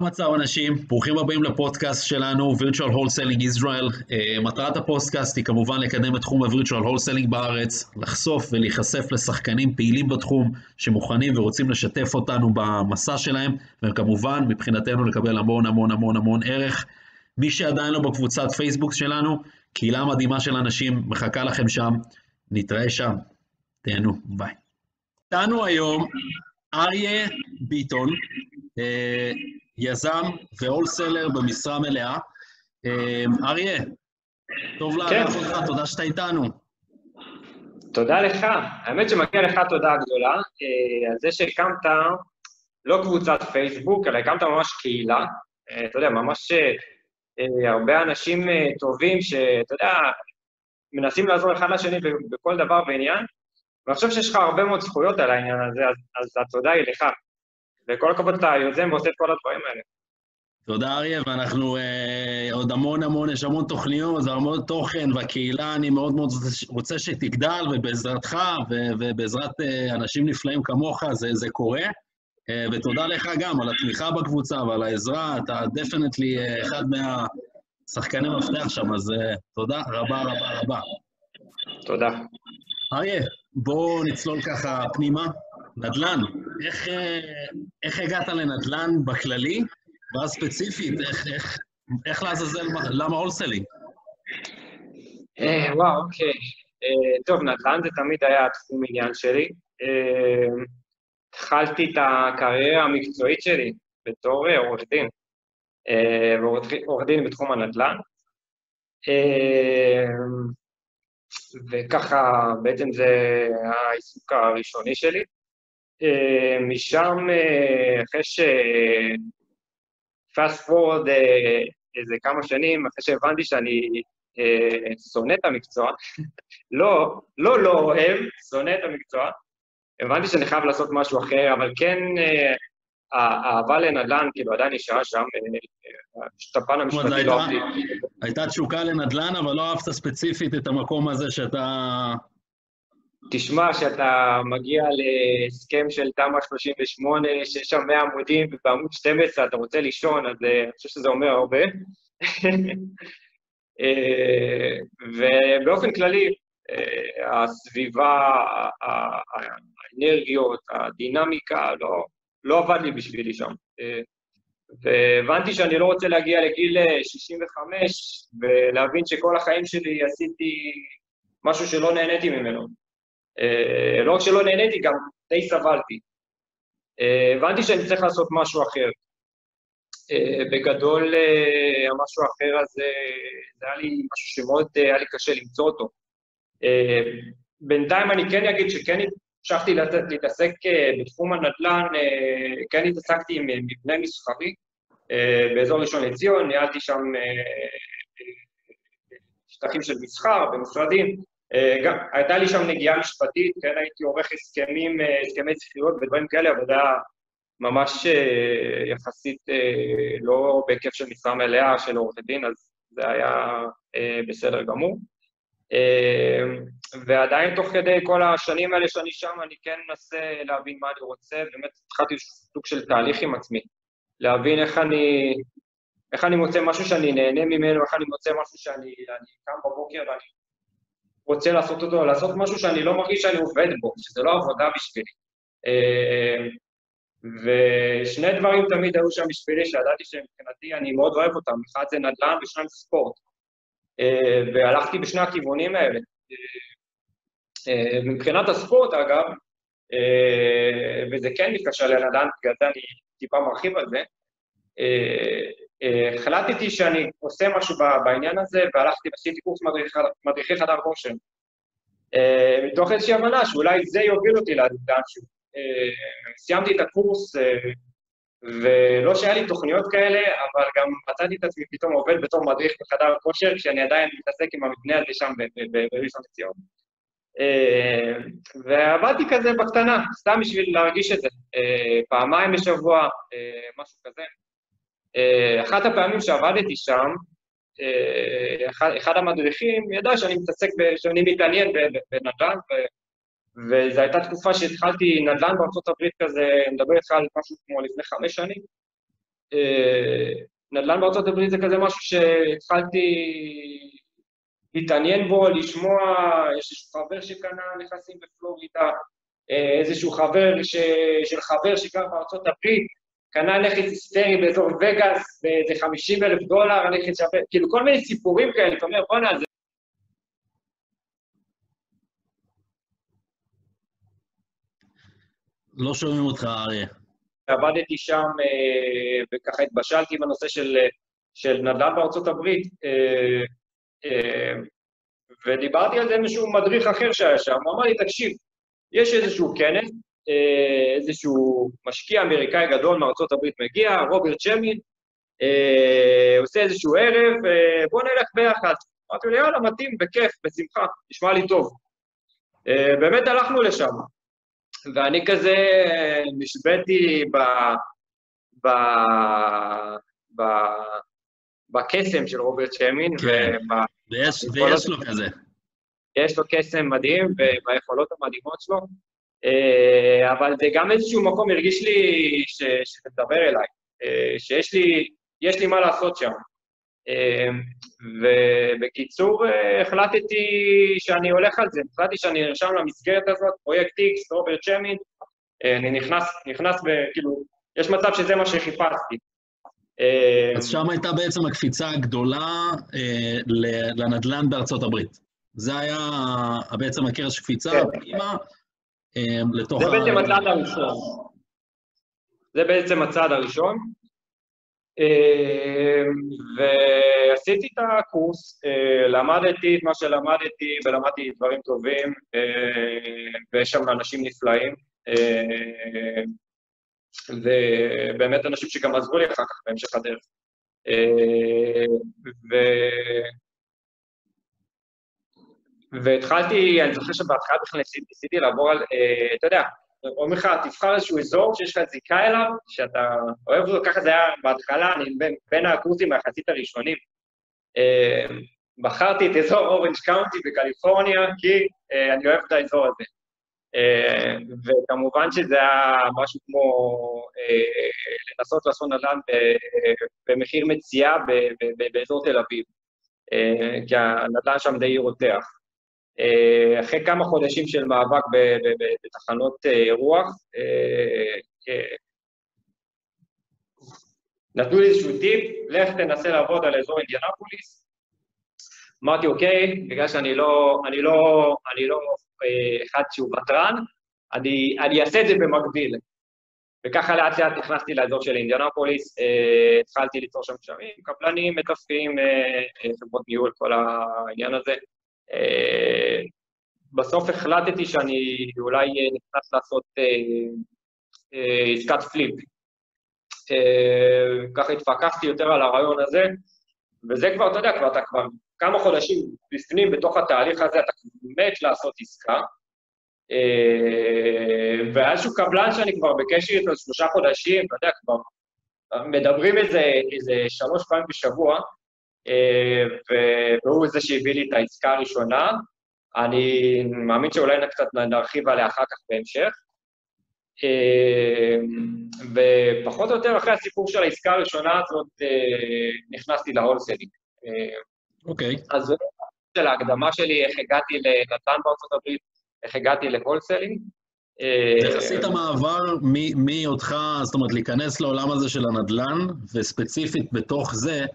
המצב אנשים? ברוכים הבאים לפודקאסט שלנו, Virtual Wholesaling Israel. Uh, מטרת הפודקאסט היא כמובן לקדם את תחום ה-Virtual Wholesaling בארץ, לחשוף ולהיחשף לשחקנים פעילים בתחום שמוכנים ורוצים לשתף אותנו במסע שלהם, וכמובן מבחינתנו לקבל המון המון המון המון ערך. מי שעדיין לא בקבוצת פייסבוק שלנו, קהילה מדהימה של אנשים מחכה לכם שם, נתראה שם, תהנו, ביי. איתנו היום אריה ביטון, אה, יזם והולסלר במשרה מלאה. אה, אריה, טוב כן. לארח אותך, תודה שאתה איתנו. תודה לך. האמת שמגיע לך תודה גדולה אה, על זה שהקמת לא קבוצת פייסבוק, אלא הקמת ממש קהילה. אה, אתה יודע, ממש אה, הרבה אנשים טובים שאתה יודע, מנסים לעזור אחד לשני בכל דבר ועניין, ואני חושב שיש לך הרבה מאוד זכויות על העניין הזה, אז, אז התודה היא לך. וכל הכבוד אתה יוזם ועושה את כל הדברים האלה. תודה אריה, ואנחנו אה, עוד המון המון, יש המון תוכניות והמון תוכן, והקהילה, אני מאוד מאוד רוצה שתגדל, ובעזרתך ו- ובעזרת אה, אנשים נפלאים כמוך זה, זה קורה. אה, ותודה לך גם על התמיכה בקבוצה ועל העזרה, אתה דפנטלי אה, אחד מהשחקני מפתח שם, אז אה, תודה רבה רבה רבה. תודה. אריה, בוא נצלול ככה פנימה. נדל"ן, איך, אה, איך הגעת לנדל"ן בכללי, ואז ספציפית, איך, איך, איך לעזאזל, למה הולסלינג? אה, וואו, אוקיי. אה, טוב, נדל"ן זה תמיד היה התחום עניין שלי. התחלתי את הקריירה המקצועית שלי בתור עורך דין, עורך דין בתחום הנדל"ן. וככה בעצם זה העיסוק הראשוני שלי. אה, משם, אה, אחרי ש... fast forward אה, איזה כמה שנים, אחרי שהבנתי שאני אה, שונא את המקצוע, לא, לא לא אוהב, שונא את המקצוע, הבנתי שאני חייב לעשות משהו אחר, אבל כן, אה, האהבה לנדל"ן, כאילו, עדיין נשארה שם, אה, פשוט הפן המשפטי לא אהבתי. הייתה תשוקה לנדל"ן, אבל לא אהבת ספציפית את המקום הזה שאתה... תשמע, שאתה מגיע להסכם של תמ"א 38, שיש שם 100 עמודים, ובעמוד 12 אתה רוצה לישון, אז אה, אני חושב שזה אומר הרבה. אה, ובאופן כללי, אה, הסביבה, האנרגיות, הדינמיקה, לא, לא עבד לי בשבילי שם. והבנתי שאני לא רוצה להגיע לגיל אה, 65 ולהבין שכל החיים שלי עשיתי משהו שלא נהניתי ממנו. אה, לא רק שלא נהניתי, גם די סבלתי. אה, הבנתי שאני צריך לעשות משהו אחר. אה, בגדול, המשהו האחר הזה, זה היה לי משהו שמאוד היה לי קשה למצוא אותו. בינתיים אני כן אגיד שכן המשכתי להתעסק בתחום הנדל"ן, כן התעסקתי עם מבנה מסחרי באזור ראשון לציון, ניהלתי שם שטחים של מסחר במשרדים, אה, גם הייתה לי שם נגיעה משפטית, כן, הייתי עורך הסכמים, אה, הסכמי זכירות ודברים כאלה, אבל זה היה ממש אה, יחסית אה, לא בהיקף של משרה מלאה של עורך דין, אז זה היה אה, בסדר גמור. אה, ועדיין תוך כדי כל השנים האלה שאני שם, אני כן מנסה להבין מה אני רוצה, באמת התחלתי סוג של תהליך עם עצמי, להבין איך אני, איך אני מוצא משהו שאני נהנה ממנו, איך אני מוצא משהו שאני אני קם בבוקר ואני רוצה לעשות אותו, לעשות משהו שאני לא מרגיש שאני עובד בו, שזה לא עבודה בשבילי. אה, ושני דברים תמיד היו שם בשבילי, שידעתי שמבחינתי אני מאוד אוהב אותם, אחד זה נדל"ן ושניים זה ספורט. אה, והלכתי בשני הכיוונים האלה. אה, מבחינת הספורט, אגב, וזה כן מתקשר לנדל"ן, בגלל זה אני טיפה מרחיב על זה, החלטתי שאני עושה משהו בעניין הזה, והלכתי ועשיתי קורס מדריכי חדר כושר. אה, מתוך איזושהי הבנה שאולי זה יוביל אותי לאנשהו. אה, סיימתי את הקורס, אה, ולא שהיה לי תוכניות כאלה, אבל גם מצאתי את עצמי פתאום עובד בתור מדריך בחדר כושר, כשאני עדיין מתעסק עם המבנה הזה שם בראשון לציון. אה, ועבדתי כזה בקטנה, סתם בשביל להרגיש את זה. אה, פעמיים בשבוע, אה, משהו כזה. אה, אחת הפעמים שעבדתי שם, אה, אחד, אחד המדריכים ידע שאני מתעסק, ב, שאני מתעניין בנדל"ן, וזו הייתה תקופה שהתחלתי נדל"ן הברית כזה, אני מדבר איתך על משהו כמו לפני חמש שנים. נדל"ן בארצות הברית זה כזה משהו שהתחלתי להתעניין בו, לשמוע, יש איזשהו חבר שקנה נכסים בפלורידה, איזשהו חבר ש... של חבר שגר הברית, קנה נכס היסטרי באזור וגאס באיזה 50 אלף דולר, הנכס שווה, כאילו כל מיני סיפורים כאלה, אתה אומר, בואנה, זה... לא שומעים אותך, אריה. עבדתי שם אה, וככה התבשלתי בנושא של, של נדל"ן בארצות הברית, אה, אה, ודיברתי על זה עם איזשהו מדריך אחר שהיה שם, הוא אמר לי, תקשיב, יש איזשהו כנס, איזשהו משקיע אמריקאי גדול מארצות הברית מגיע, רוברט שמין, עושה איזשהו ערב, בוא נלך ביחד. אמרתי לו, יאללה, מתאים, בכיף, בשמחה, נשמע לי טוב. באמת הלכנו לשם. ואני כזה נשבעתי ב... ב... ב... בקסם של רוברט שמין. כן, וב... ויש, ויש לו כזה. יש לו קסם מדהים וביכולות המדהימות שלו, אה, אבל זה גם איזשהו מקום הרגיש לי ש... שזה מדבר אליי, אה, שיש לי, לי מה לעשות שם. אמ, ובקיצור, אה, החלטתי שאני הולך על זה, החלטתי שאני נרשם למסגרת הזאת, פרויקט X, רוברט שמין, אה, אני נכנס, נכנס ב... כאילו, יש מצב שזה מה שחיפשתי. אז שם הייתה בעצם הקפיצה הגדולה אה, לנדל"ן בארצות הברית. זה היה בעצם הקרש קפיצה כן. פנימה לתוך. זה בעצם הצעד הראשון. זה בעצם הצעד הראשון. אמ, ועשיתי את הקורס, אה, למדתי את מה שלמדתי ולמדתי דברים טובים, אה, ויש שם אנשים נפלאים, אה, ובאמת אנשים שגם עזרו לי אחר כך בהמשך הדרך. ו... והתחלתי, אני זוכר שבהתחלה בכלל ניסיתי לעבור על, אתה יודע, אומרים לך, תבחר איזשהו אזור שיש לך זיקה אליו, שאתה אוהב אותו, ככה זה היה בהתחלה, אני בין, בין הקורסים היחסית הראשונים. אה, בחרתי את אזור אורנג' קאונטי בקליפורניה, כי אה, אני אוהב את האזור הזה. אה, וכמובן שזה היה משהו כמו לנסות לעשות נדל"ן במחיר מציאה באזור תל אביב, כי הנדל"ן שם די רותח. אה, אחרי כמה חודשים של מאבק בתחנות אה, רוח, אה, נתנו לי איזשהו טיפ, לך תנסה לעבוד על אזור אינדיאנפוליס. אמרתי, אוקיי, בגלל שאני לא, אני לא, אני לא אחד שהוא ותרן, אני, אני אעשה את זה במקביל. וככה לאט לאט נכנסתי לאזור של אינדיאנפוליס, התחלתי ליצור שם קשרים, קבלנים, מתווכים, חברות ניהול, כל העניין הזה. אה, בסוף החלטתי שאני אולי נכנס לעשות אה, אה, עסקת פליפ. ככה התפקחתי יותר על הרעיון הזה, וזה כבר, אתה יודע, כבר אתה כבר כמה חודשים בפנים בתוך התהליך הזה, אתה מת לעשות עסקה. והיה איזשהו קבלן שאני כבר בקשר איתו שלושה חודשים, אתה יודע, כבר מדברים איזה, איזה שלוש פעמים בשבוע, והוא זה שהביא לי את העסקה הראשונה. אני מאמין שאולי קצת נרחיב עליה אחר כך בהמשך. אה, ופחות או יותר אחרי הסיפור של העסקה הראשונה הזאת אה, נכנסתי ל wholesaling. אוקיי. Okay. אז של ההקדמה שלי, איך הגעתי לנדל"ן בארצות הברית, איך הגעתי ל wholesaling. איך עשית מעבר מאותך, זאת אומרת, להיכנס לעולם הזה של הנדל"ן, וספציפית בתוך זה,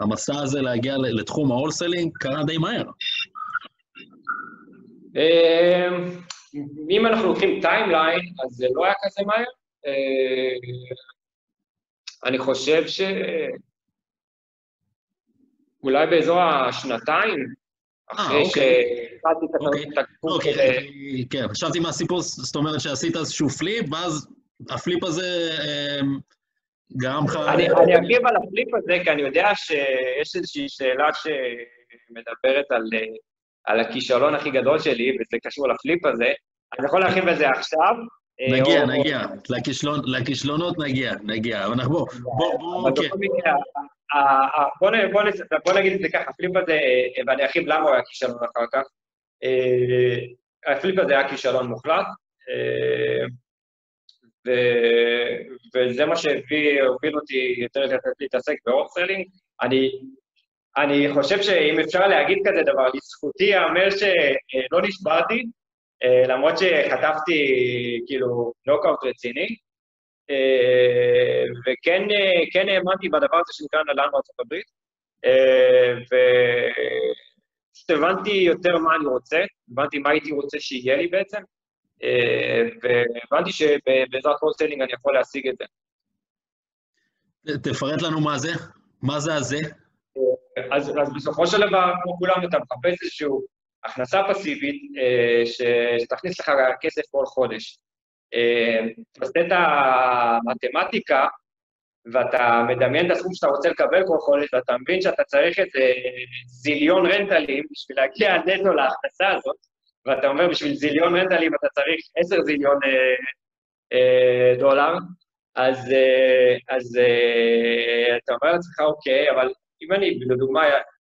המסע הזה להגיע לתחום ה wholesaling קרה די מהר. אמ, אם אנחנו לוקחים timeline, אז זה לא היה כזה מהר. אמ, אני חושב ש... אולי באזור השנתיים, אחרי אה, שהתחלתי את הקורס אוקיי. אוקיי, כן, חשבתי מהסיפור, זאת אומרת שעשית איזשהו flip, ואז ה flip הזה גרם לך... אני, אני אגיב על ה flip הזה, כי אני יודע שיש איזושהי שאלה שמדברת על, על הכישלון הכי גדול שלי, וזה קשור ל flip הזה. אני יכול להרחיב בזה עכשיו. נגיע, או... נגיע. לכישלון, לכישלונות נגיע, נגיע. אבל בוא, בוא, בוא, כן. בוא, בוא, בוא נגיד את זה ככה, ה flip הזה, ואני ארחיב למה הוא היה כישלון אחר כך. ה flip הזה היה כישלון מוחלט. ו... וזה מה שהוביל אותי יותר להתעסק ב wholesaling. אני, אני חושב שאם אפשר להגיד כזה דבר, לזכותי ייאמר שלא נשברתי, למרות שחטפתי כאילו נוקאוט רציני, וכן כן האמנתי בדבר הזה שנקרא נדל"ן בארצות הברית, ופשוט הבנתי יותר מה אני רוצה, הבנתי מה הייתי רוצה שיהיה לי בעצם, והבנתי שבעזרת הולסלינג אני יכול להשיג את זה. תפרט לנו מה זה, מה זה הזה? אז, אז בסופו של דבר, כמו כולם, אתה מחפש איזושהי הכנסה פסיבית שתכניס לך כסף כל חודש. אתה עושה את המתמטיקה, ואתה מדמיין את הסכום שאתה רוצה לקבל כל חודש, ואתה מבין שאתה צריך איזה זיליון רנטלים בשביל להגיע נטו להכנסה הזאת, ואתה אומר, בשביל זיליון רנטלים אתה צריך עשר זיליון אה, אה, דולר, אז, אה, אז אה, אתה אומר לעצמך, אוקיי, אבל אם אני, לדוגמה,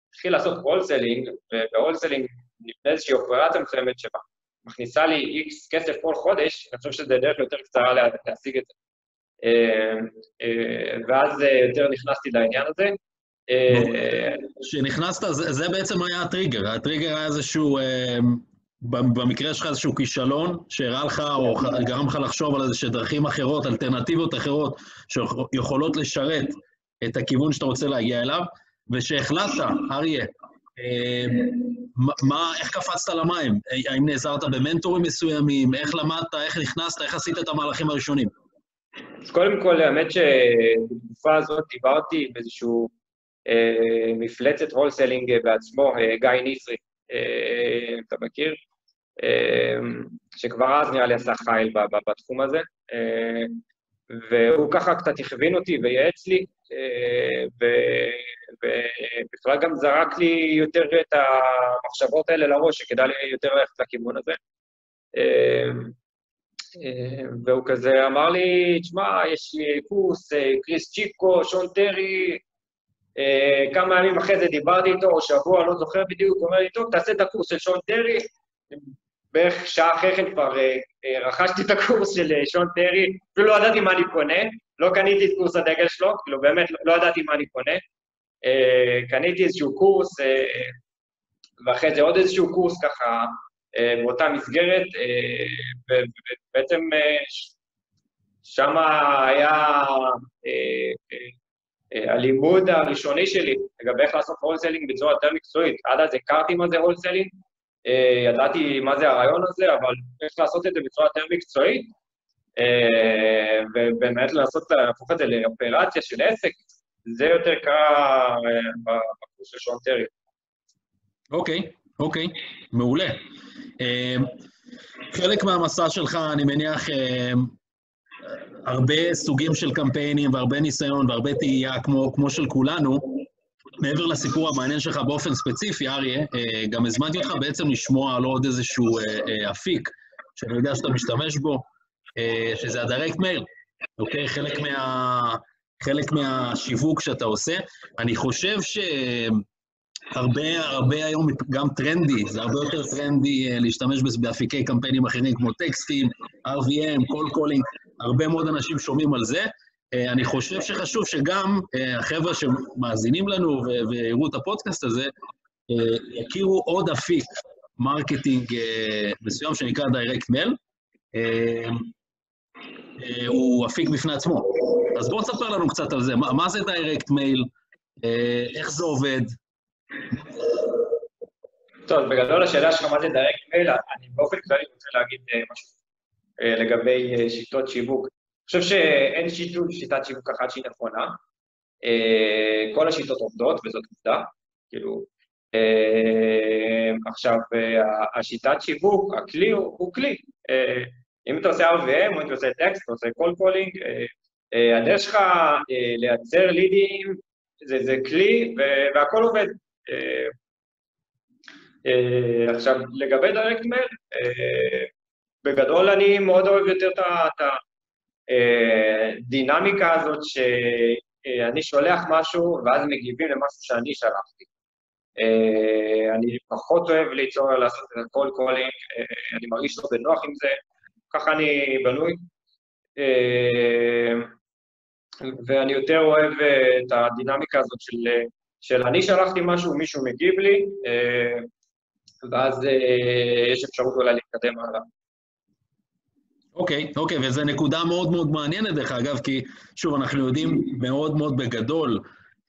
אתחיל לעשות wholesaling, וב wholesaling נבנה איזושהי אופרציה מסוימת שמכניסה לי איקס כסף כל חודש, אני חושב שזו דרך יותר קצרה להשיג את זה. אה, אה, ואז אה, יותר נכנסתי לעניין הזה. כשנכנסת, זה בעצם היה הטריגר, הטריגר היה איזשהו, במקרה שלך איזשהו כישלון שהראה לך או גרם לך לחשוב על איזשהו דרכים אחרות, אלטרנטיבות אחרות שיכולות לשרת את הכיוון שאתה רוצה להגיע אליו, ושהחלטת, אריה, מה, איך קפצת למים? האם נעזרת במנטורים מסוימים? איך למדת? איך נכנסת? איך עשית את המהלכים הראשונים? אז קודם כל, האמת שבתקופה הזאת דיברתי באיזשהו אה, מפלצת הולסלינג בעצמו, אה, גיא ניסרי, אה, אתה מכיר? אה, שכבר אז נראה לי עשה חייל בתחום הזה, אה, והוא ככה קצת הכווין אותי וייעץ לי, אה, ובכלל גם זרק לי יותר את המחשבות האלה לראש, שכדאי לי יותר ללכת לכיוון הזה. אה, אה, והוא כזה אמר לי, תשמע, יש לי קורס, קריס צ'יקו, שון טרי, כמה ימים אחרי זה דיברתי איתו, או שבוע, לא זוכר בדיוק, הוא אומר לי, טוב, תעשה את הקורס של שון טרי. בערך שעה אחרי כן כבר רכשתי את הקורס של שון טרי, אפילו לא ידעתי מה אני קונה, לא קניתי את קורס הדגל שלו, כאילו באמת לא ידעתי מה אני קונה. קניתי איזשהו קורס, ואחרי זה עוד איזשהו קורס ככה באותה מסגרת, ובעצם שם היה הלימוד הראשוני שלי לגבי איך לעשות wholesaling בצורה יותר מקצועית. עד אז הכרתי מה זה wholesaling, uh, ידעתי מה זה הרעיון הזה, אבל איך לעשות את זה בצורה יותר מקצועית, אה, ובאמת לעשות, להפוך את זה לאופרציה של עסק, זה יותר אה, בקורס של שון טרי. אוקיי, אוקיי, מעולה. אה, חלק מהמסע שלך, אני מניח, הרבה סוגים של קמפיינים והרבה ניסיון והרבה תהייה כמו, כמו של כולנו. מעבר לסיפור המעניין שלך באופן ספציפי, אריה, גם הזמנתי אותך בעצם לשמוע על עוד איזשהו אפיק שאני יודע שאתה משתמש בו, אה, שזה הדירקט מייל, אוקיי? חלק, מה, חלק מהשיווק שאתה עושה. אני חושב שהרבה הרבה היום גם טרנדי, זה הרבה יותר טרנדי אה, להשתמש באפיקי קמפיינים אחרים כמו טקסטים, RVM, cold calling, הרבה מאוד אנשים שומעים על זה. אה, אני חושב שחשוב שגם החבר'ה שמאזינים לנו ויראו את הפודקאסט הזה, יכירו עוד אפיק marketing מסוים שנקרא מייל. אה, הוא אפיק בפני עצמו. אז בואו תספר לנו קצת על זה. מה, מה זה מייל? אה, איך זה עובד? טוב, בגדול השאלה שלך מה זה direct mail, אני באופן כללי רוצה להגיד אה, משהו לגבי שיטות שיווק. אני חושב שאין שיטות, שיטת שיווק אחת שהיא נכונה. כל השיטות עובדות, וזאת עובדה. כאילו, עכשיו, השיטת שיווק, הכלי הוא, הוא כלי. אם אתה עושה RVM או אם אתה עושה טקסט, אתה עושה cold calling, הדרך שלך אה, לייצר לידים זה, זה כלי והכל עובד. אה, אה, עכשיו, לגבי direct mail, בגדול אני מאוד אוהב יותר את הדינמיקה הזאת שאני שולח משהו ואז מגיבים למשהו שאני שלחתי. אני פחות אוהב ליצור, לעשות את ה cold calling, אני מרגיש לא בנוח עם זה, ככה אני בנוי. אה, ואני יותר אוהב את הדינמיקה הזאת של, של אני שלחתי משהו, מישהו מגיב לי, ואז יש אפשרות אולי להתקדם הלאה. אוקיי, okay, אוקיי, okay, וזו נקודה מאוד מאוד מעניינת, דרך אגב, כי שוב, אנחנו יודעים מאוד מאוד בגדול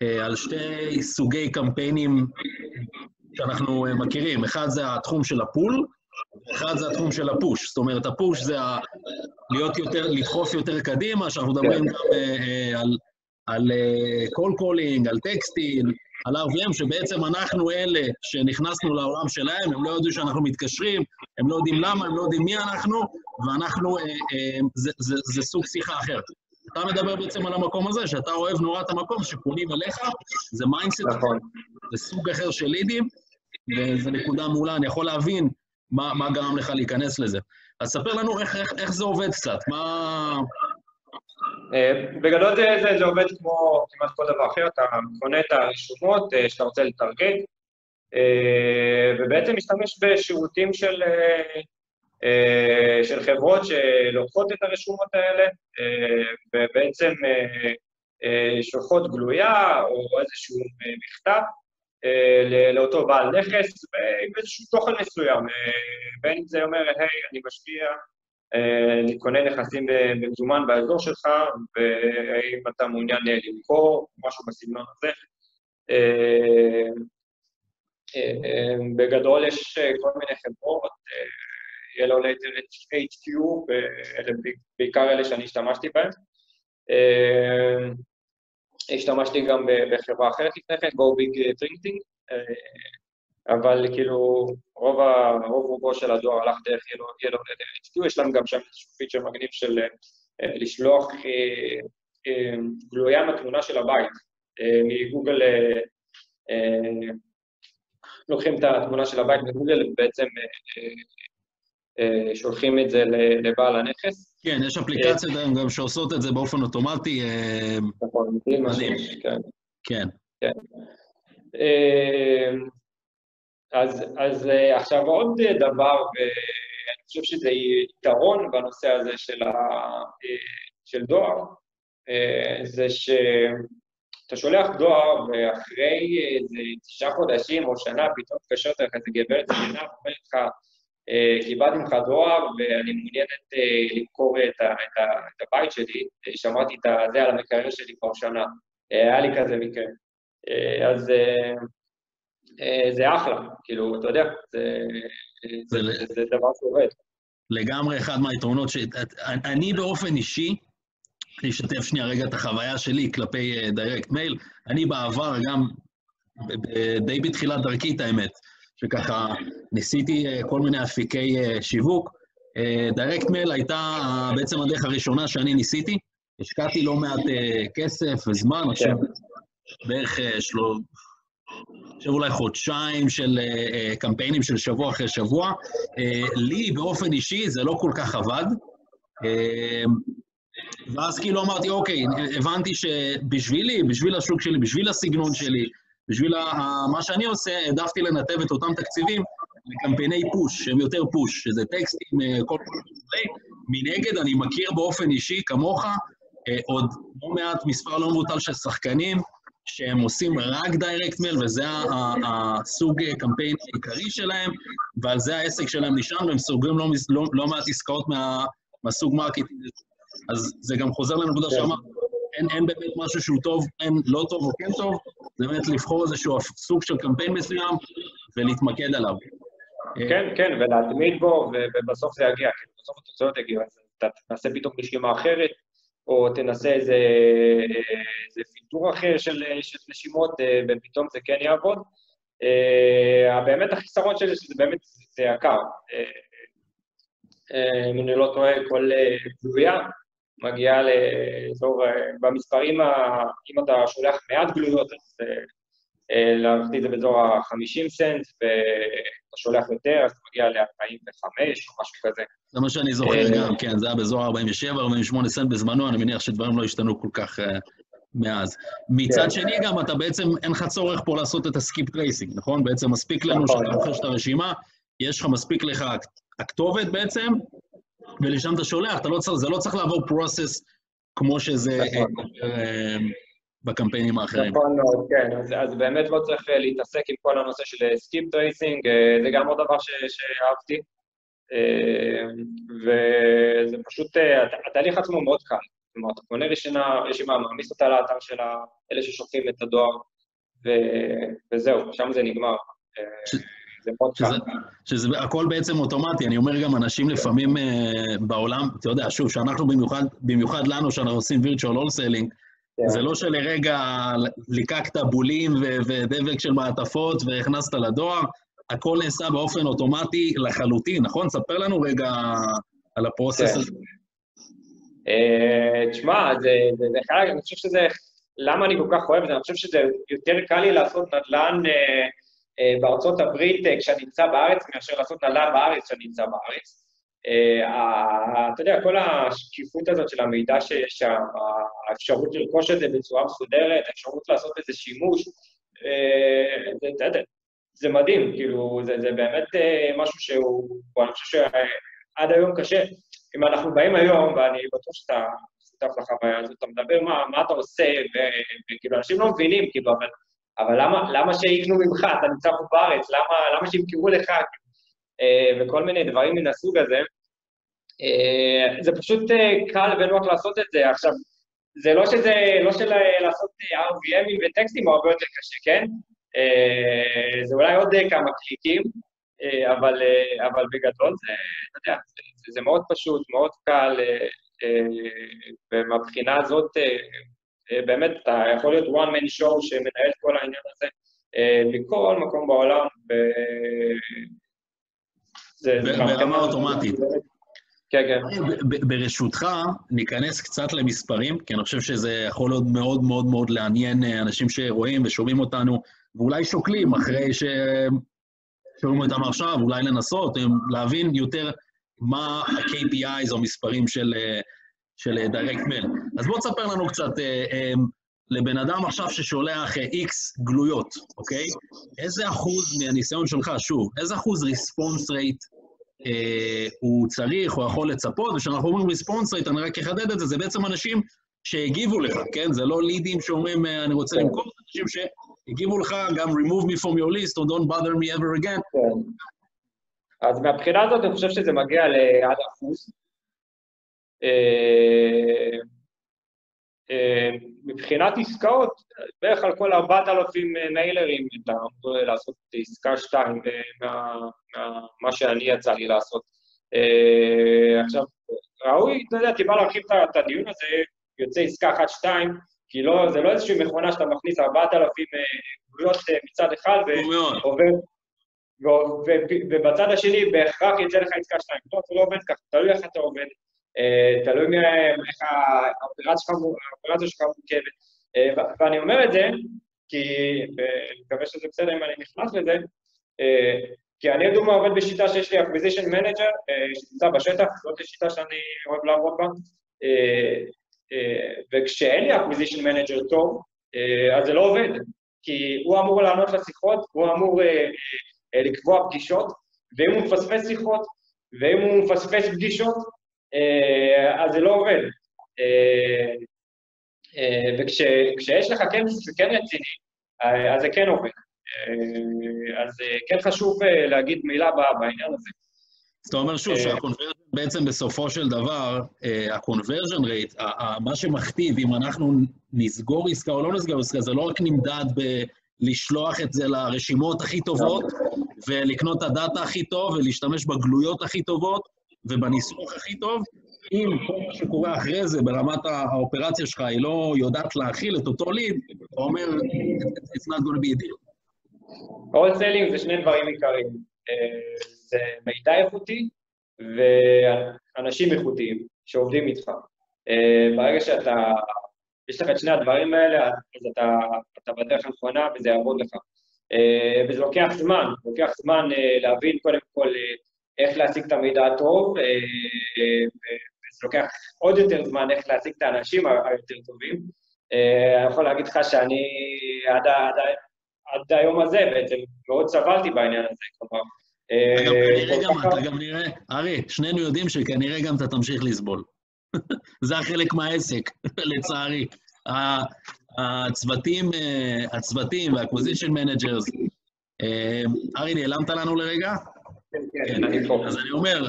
אה, על שתי סוגי קמפיינים שאנחנו אה, מכירים. אחד זה התחום של הפול, אחד זה התחום של ה push. זאת אומרת, ה push זה ה... להיות יותר, לדחוף יותר קדימה, שאנחנו מדברים כן. גם אה, אה, על, על אה, cold calling, על טקסטים, על RVM, שבעצם אנחנו אלה שנכנסנו לעולם שלהם, הם לא יודעים שאנחנו מתקשרים, הם לא יודעים למה, הם לא יודעים מי אנחנו, ואנחנו, אה, אה, זה, זה, זה סוג שיחה אחרת. אתה מדבר בעצם על המקום הזה, שאתה אוהב נורא את המקום, שפונים אליך, זה mindset, נכון. זה סוג אחר של לידים, וזו נקודה מעולה, אני יכול להבין מה, מה גרם לך להיכנס לזה. אז ספר לנו איך, איך, איך זה עובד קצת, מה... אה, בגדול זה, זה, עובד כמו כמעט כל דבר אחר, אתה קונה את הרשומות אה, שאתה רוצה לטרגט, אה, ובעצם משתמש בשירותים של, של חברות שלוקחות את הרשומות האלה, ובעצם שולחות גלויה או איזשהו מכתב לאותו בעל נכס עם איזשהו תוכן מסוים, בין אם זה אומר, היי, אני משקיע אה, להתכונן נכסים במזומן באזור שלך, והאם אתה מעוניין אה, למכור, משהו בסגנון הזה. אה, בגדול יש כל מיני חברות, Yellow Later HQ, ואלה בעיקר אלה שאני השתמשתי בהן. השתמשתי גם בחברה אחרת לפני כן, Go Big Printing, אבל כאילו רוב, רובו של הדואר הלך דרך ילו HQ, יש לנו גם שם איזשהו פיצ'ר מגניב של אה, לשלוח אה, אה, גלויה מהתמונה של הבית. מגוגל לוקחים את התמונה של הבית מגוגל ובעצם שולחים את זה לבעל הנכס. כן, יש אפליקציות היום גם שעושות את זה באופן אוטומטי. נכון, מדהים. כן. כן. אז, אז אה, עכשיו עוד דבר, ואני חושב שזה יתרון בנושא הזה של, ה, אה, של דואר, אה, זה שאתה שולח דואר ואחרי איזה תשעה חודשים או שנה פתאום מתקשרת לך איזה גברת זמינה ואומרת לך, קיבלתי ממך דואר ואני מעוניינת למכור את, את, את הבית שלי, שמעתי את זה על המקרר שלי כבר שנה, היה לי כזה מקרה. אז אה, זה אחלה, כאילו, אתה יודע, זה, זה, זה, זה דבר שעובד. לגמרי אחד מהיתרונות, שאני באופן אישי, אני אשתף שנייה רגע את החוויה שלי כלפי דיירקט uh, מייל, אני בעבר גם, די בתחילת דרכי את האמת, שככה ניסיתי uh, כל מיני אפיקי שיווק. דיירקט מייל הייתה בעצם הדרך הראשונה שאני ניסיתי, השקעתי לא מעט כסף וזמן, כן. עכשיו בערך עכשיו אולי חודשיים של uh, קמפיינים של שבוע אחרי שבוע. Uh, לי באופן אישי זה לא כל כך עבד. Uh, ואז כאילו אמרתי, אוקיי, הבנתי שבשבילי, בשביל השוק שלי, בשביל הסגנון שלי, בשביל מה שאני עושה, העדפתי לנתב את אותם תקציבים לקמפייני push, שהם יותר push, שזה טקסטים, כל מיני. מנגד, אני מכיר באופן אישי, כמוך, עוד לא מעט מספר לא מבוטל של שחקנים, שהם עושים רק direct mail, וזה הסוג קמפיין העיקרי שלהם, ועל זה העסק שלהם נשען, והם סוגרים לא, לא, לא מעט עסקאות מה, מהסוג marketing. אז זה גם חוזר לנקודה כן. שאמרת, אין, אין באמת משהו שהוא טוב, אין לא טוב או כן טוב, זה באמת לבחור איזשהו סוג של קמפיין מסוים ולהתמקד עליו. כן, כן, ולהתמיד בו, ובסוף זה יגיע, כי בסוף התוצאות יגיעו, אז אתה תעשה פתאום רשימה אחרת, או תנסה איזה, איזה פילטור אחר של, של רשימות, אה, ופתאום זה כן יעבוד. אה, באמת החיסרון של זה, שזה באמת, זה יקר. אה, אם אני לא טועה, כל גלויה מגיעה לאזור, במספרים, אם אתה שולח מעט גלויות, אז להערכתי את זה באזור ה-50 cent, ואתה שולח יותר, אז אתה מגיע ל-45 או משהו כזה. זה מה שאני זוכר אה, גם, כן, זה היה באזור ה-47-48 cent בזמנו, אני מניח שדברים לא השתנו כל כך uh, מאז. מצד כן. שני גם, אתה בעצם, אין לך צורך פה לעשות את ה skip tracing, נכון? בעצם מספיק לנו נכון. שאתה רוכש את הרשימה, יש לך, מספיק לך הכתובת בעצם, ולשם אתה שולח, אתה לא צריך, זה לא צריך לעבור process כמו שזה נכון. בקמפיינים האחרים. נכון מאוד, כן. אז, אז באמת לא צריך להתעסק עם כל הנושא של skip tracing, זה גם עוד דבר ש, שאהבתי. וזה פשוט, התהליך עצמו מאוד קל. כלומר, אתה קונה רשימה, רשימה, מעמיס אותה לאתר של אלה ששולחים את הדואר, ו... וזהו, שם זה נגמר. ש... זה מאוד שזה, שזה הכל בעצם אוטומטי, אני אומר גם אנשים לפעמים uh, בעולם, אתה יודע, שוב, שאנחנו במיוחד, במיוחד לנו, שאנחנו עושים virtual wholesaling, yeah. זה לא שלרגע ליקקת בולים ודבק של מעטפות והכנסת לדואר, הכל נעשה באופן אוטומטי לחלוטין, נכון? ספר לנו רגע על הפרוסס כן. הזה. אה, תשמע, זה, חלק, אני חושב שזה, למה אני כל כך אוהב את זה? אני חושב שזה יותר קל לי לעשות נדל"ן אה, אה, בארצות הברית כשאני נמצא בארץ, מאשר לעשות נדל"ן בארץ כשאני נמצא בארץ. אה, אתה יודע, כל השקיפות הזאת של המידע שיש שם, האפשרות לרכוש את זה בצורה מסודרת, האפשרות לעשות איזה שימוש, אה, זה, מדהים, כאילו, זה, באמת אה, משהו שהוא, אני חושב שעד היום קשה. אם אנחנו באים היום, ואני בטוח שאתה שותף לחוויה הזאת, אתה מדבר מה, אתה עושה, וכאילו, אנשים לא מבינים, כאילו, אבל, למה, שיקנו ממך? אתה נמצא פה בארץ, למה, למה שימכרו לך? אה, וכל מיני דברים מן הסוג הזה. אה, זה פשוט אה, קל ונוח לעשות את זה. עכשיו, זה לא שזה, לא של לעשות RVMים וטקסטים הוא הרבה יותר קשה, כן? זה אולי עוד כמה קליקים, אה, אבל, אה, אבל בגדול זה, אתה יודע, זה, זה מאוד פשוט, מאוד קל, אה, ומהבחינה הזאת, באמת, אתה יכול להיות one man show שמנהל את כל העניין הזה מכל מקום בעולם. ברמה אוטומטית. כן, כן. ברשותך, ניכנס קצת למספרים, כי אני חושב שזה יכול להיות מאוד מאוד מאוד לעניין אנשים שרואים ושומעים אותנו, ואולי שוקלים אחרי ש... שומעים אותנו עכשיו, אולי לנסות, להבין יותר מה ה-KPIs או המספרים של, של direct mail. אז בוא תספר לנו קצת, אה, אה, לבן אדם עכשיו ששולח X גלויות, אוקיי? איזה אחוז מהניסיון שלך, שוב, איזה אחוז ריספונס רייט אה, הוא צריך או יכול לצפות? וכשאנחנו אומרים ריספונס רייט, אני רק אחדד את זה, זה בעצם אנשים שהגיבו לך, כן? זה לא לידים שאומרים, אני רוצה למכור, זה אנשים ש... הגיבו לך גם remove me from your list or don't bother me ever again. כן. אז מהבחינה הזאת אני חושב שזה מגיע לעד אחוז. אה, אה, מבחינת עסקאות, בערך על כל 4,000 מיילרים אתה אמור לעשות עסקה 2 מה שאני יצא לי לעשות. אה, עכשיו, ראוי, אתה יודע, טיפה להרחיב את הדיון הזה, יוצא עסקה 1-2, כי לא, זה לא איזושהי מכונה שאתה מכניס 4,000 גבולות אה, מצד אחד ועובר, ובצד השני בהכרח יצא לך עסקה 2. טוב, זה לא עובד ככה, תלוי איך אתה עובד, אה, תלוי איך האופרציה שלך מורכבת. אה, ואני אומר את זה, כי, אני מקווה שזה בסדר אם אני נכנס לזה, כי אני לדוגמה עובד בשיטה שיש לי acquisition manager, שנמצא בשטח, זאת שיטה שאני אוהב לעבוד בה, אה, וכשאין לי acquisition manager טוב, אה, אז זה לא עובד, כי הוא אמור לענות לשיחות, הוא אמור אה, לקבוע פגישות, ואם הוא מפספס שיחות, ואם הוא מפספס פגישות, אז זה לא עובד. וכשיש לך כן מישהו שכן רציני, אז זה כן עובד. אז כן חשוב להגיד מילה בעניין הזה. אז אתה אומר שוב אה, שה conversion בעצם בסופו של דבר, ה conversion אה, rate, מה שמכתיב אם אנחנו נסגור עסקה או לא נסגור עסקה, זה לא רק נמדד בלשלוח את זה לרשימות הכי טובות, ולקנות את ה data הכי טוב, ולהשתמש בגלויות הכי טובות, ובניסוח הכי טוב, אם כל מה שקורה אחרי זה ברמת האופרציה שלך היא לא יודעת להכיל את אותו lead, אתה אומר, it's not going to be a deal. wholesaling זה שני דברים עיקריים. אה, זה מידע איכותי ואנשים איכותיים שעובדים איתך. אה, ברגע שאתה, יש לך את שני הדברים האלה, אז אתה, אתה בדרך הנכונה וזה יעבוד לך. אה, וזה לוקח זמן, לוקח זמן להבין קודם כל איך להשיג את המידע הטוב, וזה לוקח עוד יותר זמן איך להשיג את האנשים היותר טובים. אני יכול להגיד לך שאני עד, עד, עד היום הזה בעצם מאוד סבלתי בעניין הזה, כלומר, אה, אתה גם נראה, ארי, שנינו יודעים שכנראה גם אתה תמשיך לסבול. זה החלק מהעסק, לצערי. הצוותים, הצוותים וה-acquisition managers, ארי, נעלמת לנו לרגע? כן, כן, אני פה. אז אני אומר,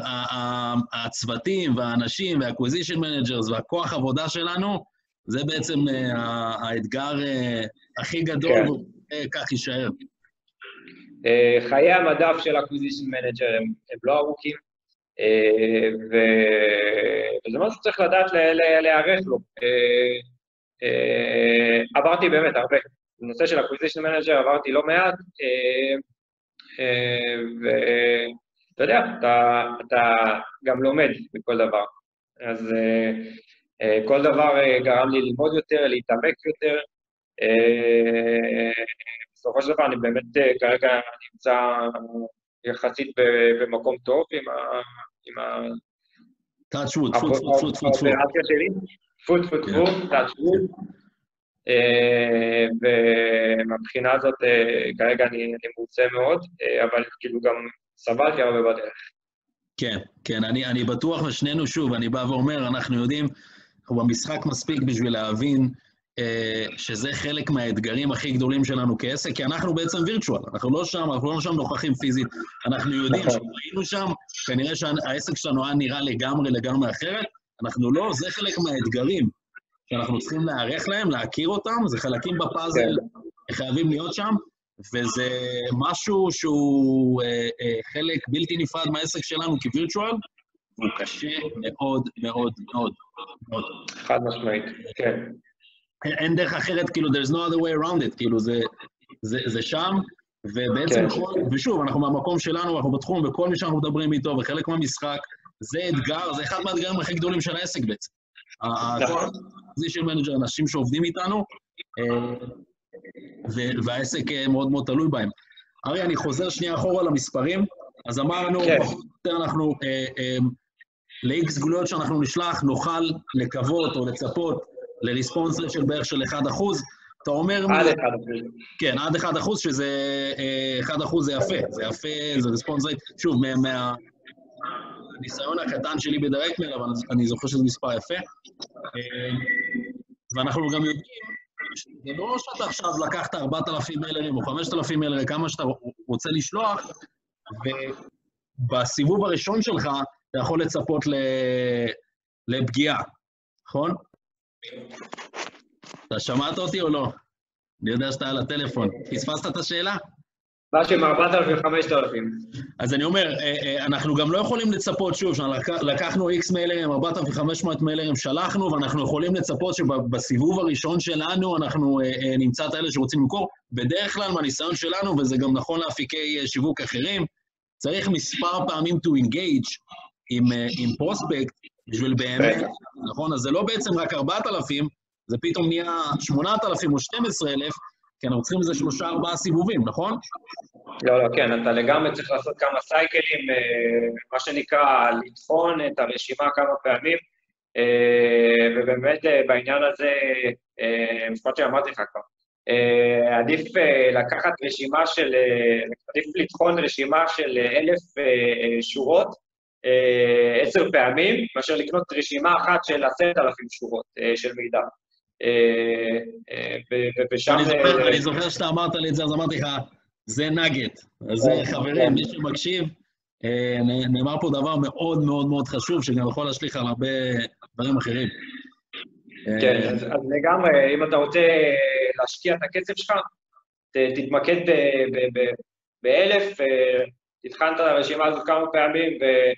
הצוותים והאנשים וה-acquisition managers והכוח עבודה שלנו, זה בעצם האתגר הכי גדול, וכך יישאר. חיי המדף של acquisition manager הם, הם לא ארוכים, וזה משהו שצריך לדעת להיערך לו. עברתי באמת הרבה. בנושא של acquisition manager עברתי לא מעט, ואתה יודע, אתה, אתה גם לומד בכל דבר. אז כל דבר גרם לי ללמוד יותר, להתעמק יותר. בסופו של דבר אני באמת כרגע נמצא יחסית במקום טוב עם ה... עם ה... touch wood, טפו טפו טפו טפו טפו. האופרציה שלי, טפו טפו טפו, touch wood. ומבחינה הזאת כרגע אני מרוצה מאוד, אבל כאילו גם סבלתי הרבה בדרך. כן, כן, אני, אני בטוח, ושנינו, שוב, אני בא ואומר, אנחנו יודעים, אנחנו במשחק מספיק בשביל להבין שזה חלק מהאתגרים הכי גדולים שלנו כעסק, כי אנחנו בעצם וירטואל, אנחנו לא שם, אנחנו לא שם נוכחים פיזית, אנחנו יודעים שהיינו שם, כנראה שהעסק שלנו היה נראה לגמרי לגמרי אחרת, אנחנו לא, זה חלק מהאתגרים שאנחנו צריכים להיערך להם, להכיר אותם, זה חלקים בפאזל, חייבים להיות שם, וזה משהו שהוא אה, אה, חלק בלתי נפרד מהעסק שלנו כווירטואל, הוא קשה מאוד מאוד מאוד מאוד. חד משמעית, כן. אין דרך אחרת, כאילו, there's no other way around it, כאילו, זה, זה, זה שם, ובעצם, כן. כל, ושוב, אנחנו מהמקום שלנו, אנחנו בתחום, וכל מי שאנחנו מדברים איתו, וחלק מהמשחק, זה אתגר, זה אחד מהאתגרים הכי גדולים של העסק בעצם. נכון. זה של manager, אנשים שעובדים איתנו, אה, והעסק אה, מאוד מאוד תלוי בהם. ארי, אני חוזר שנייה אחורה למספרים, אז אמרנו, כן. פחות או יותר אנחנו, אה, ל-X גלויות שאנחנו נשלח, נוכל לקוות או לצפות ל response של בערך של 1 אחוז. אתה אומר... עד 1 אחוז. כן, עד 1 אחוז, שזה 1 אחוז זה יפה, זה יפה, זה response rate. שוב, מהניסיון הקטן שלי בדירקטמל, אבל אני זוכר שזה מספר יפה. ואנחנו גם יודעים זה לא שאתה עכשיו לקחת 4,000 מיילרים או 5,000 מיילרים, כמה שאתה רוצה לשלוח, ובסיבוב הראשון שלך אתה יכול לצפות לפגיעה, נכון? אתה שמעת אותי או לא? אני יודע שאתה על הטלפון. פספסת את השאלה? מה שהם 4,000 5,000. אז אני אומר, אה, אה, אנחנו גם לא יכולים לצפות, שוב, לקחנו X מיילרים, 4,500 מיילרים שלחנו, ואנחנו יכולים לצפות שבסיבוב הראשון שלנו אנחנו אה, נמצא את האלה שרוצים למכור. בדרך כלל, מהניסיון שלנו, וזה גם נכון לאפיקי שיווק אחרים, צריך מספר פעמים to engage עם, עם פרוספקט, בשביל באמת, כן. נכון? אז זה לא בעצם רק 4,000, זה פתאום נהיה 8,000 או 12,000, כי אנחנו צריכים איזה שלושה, ארבעה סיבובים, נכון? לא, לא, כן, אתה לגמרי צריך לעשות כמה סייקלים, אה, מה שנקרא, לטחון את הרשימה כמה פעמים, אה, ובאמת אה, בעניין הזה, משפט שאמרתי לך כבר, עדיף לקחת רשימה של, עדיף לטחון רשימה של אלף שורות, עשר פעמים, מאשר לקנות רשימה אחת של עשרת אלפים שורות של מידע. ושם... אני זוכר שאתה אמרת לי את זה, אז אמרתי לך, זה נאגט. אז חברים, מי שמקשיב, נאמר פה דבר מאוד מאוד מאוד חשוב, שגם יכול להשליך על הרבה דברים אחרים. כן, אז לגמרי, אם אתה רוצה להשקיע את הכסף שלך, תתמקד באלף, תטחן את הרשימה הזאת כמה פעמים, אה,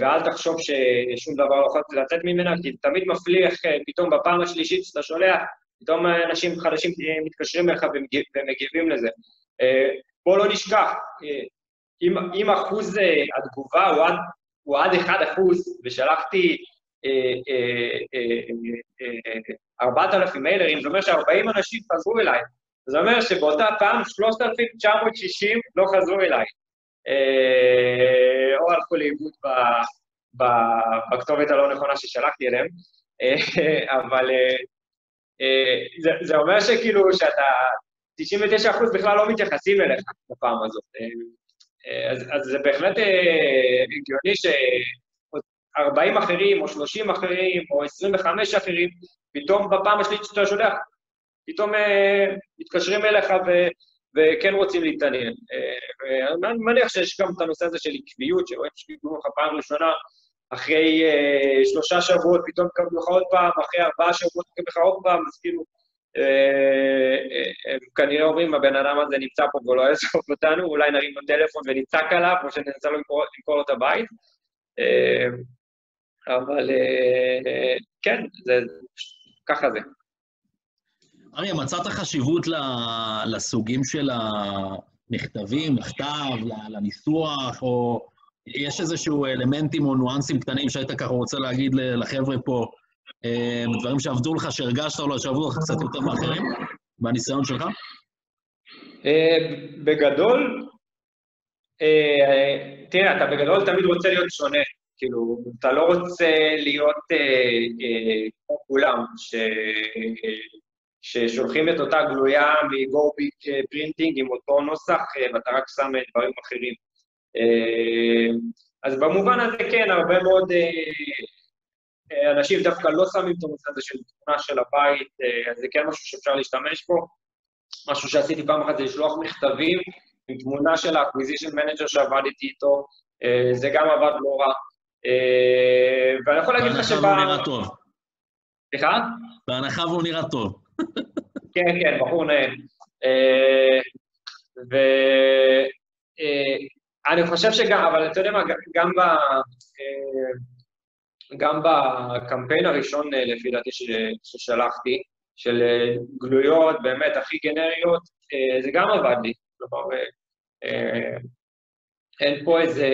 ואל תחשוב ששום דבר לא יכול לצאת ממנה, כי תמיד מפליח פתאום בפעם השלישית שאתה שולח, פתאום אנשים חדשים מתקשרים אליך ומגיבים לזה. אה, בוא לא נשכח, אה, אם, אם אחוז התגובה הוא עד, הוא עד 1 אחוז, ושלחתי 4,000 מיילרים, זה אומר ש-40 אנשים חזרו אליי. זה אומר שבאותה פעם 3,960 לא חזרו אליי. או הלכו לאיבוד בכתובת הלא נכונה ששלחתי אליהם, אבל זה, זה אומר שכאילו שאתה, 99% בכלל לא מתייחסים אליך בפעם הזאת. אז, אז זה בהחלט הגיוני 40 אחרים, או 30 אחרים, או 25 אחרים, פתאום בפעם השלישית שאתה שולח, פתאום אה, מתקשרים אליך ו, וכן רוצים להתעניין. אה, ואני מניח שיש גם את הנושא הזה של עקביות, שרואים שקיבלו לך פעם ראשונה, אחרי אה, שלושה שבועות פתאום קבלו לך עוד פעם, אחרי ארבעה שבועות קבלו לך עוד פעם, אז כאילו, אה, אה, הם כנראה אומרים, הבן אדם הזה נמצא פה ולא יעזוב אותנו, אולי נרים לו טלפון ונצעק עליו, או שננסה לו למכור את הבית. אבל כן, זה, ככה זה. אריה, מצאת חשיבות לסוגים של המכתבים, לכתב, לניסוח, או יש איזשהו אלמנטים או ניואנסים קטנים שהיית ככה רוצה להגיד לחבר'ה פה, אה, דברים שעבדו לך, שהרגשת או לא, שעבדו לך קצת יותר מאחרים, בניסיון שלך? אה, בגדול, אה, תראה, אתה בגדול תמיד רוצה להיות שונה. כאילו, אתה לא רוצה להיות כמו כולם, ששולחים את אותה גלויה מ Gorbik printing עם אותו נוסח, ואתה רק שם דברים אחרים. אז במובן הזה כן, הרבה מאוד אה, אנשים דווקא לא שמים את הנושא הזה של תמונה של הבית, אה, אז זה כן משהו שאפשר להשתמש בו. משהו שעשיתי פעם אחת זה לשלוח מכתבים עם תמונה של ה-acquisition manager שעבדתי איתו, אה, זה גם עבד לא רע. ואני יכול להגיד לך שב... בהנחה והוא נראה טוב. סליחה? בהנחה והוא נראה טוב. כן, כן, בחור נאה. ואני חושב שגם, אבל אתה יודע מה, גם ב... גם בקמפיין הראשון, אה, לפי דעתי, ששלחתי, של אה, גלויות באמת הכי גנריות, אה, זה גם עבד לי. כלומר, אין פה איזה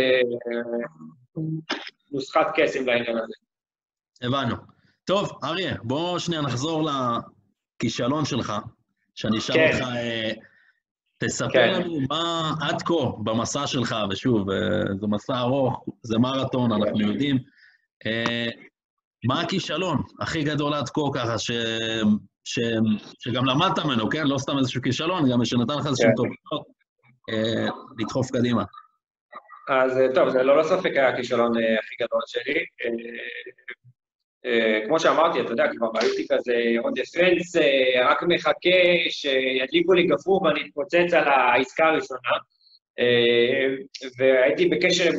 נוסחת קסם לעניין הזה. הבנו. טוב, אריה, בוא שנייה נחזור לכישלון שלך, שאני אשאל כן. אותך, תספר כן. לנו מה עד כה במסע שלך, ושוב, זה מסע ארוך, זה מרתון, אנחנו יודעים. אה, מה הכישלון הכי גדול עד כה ככה, ש... ש... שגם למדת ממנו, כן? לא סתם איזשהו כישלון, גם שנתן לך איזשהו כן. תובנות, אה, לדחוף קדימה. אז אה, טוב, זה ללא ספק היה הכישלון הכי גדול שלי. כמו שאמרתי, אתה יודע, כבר הייתי כזה עוד דפנס, רק מחכה שידליקו לי גפרור ואני אתפוצץ על העסקה הראשונה. והייתי בקשר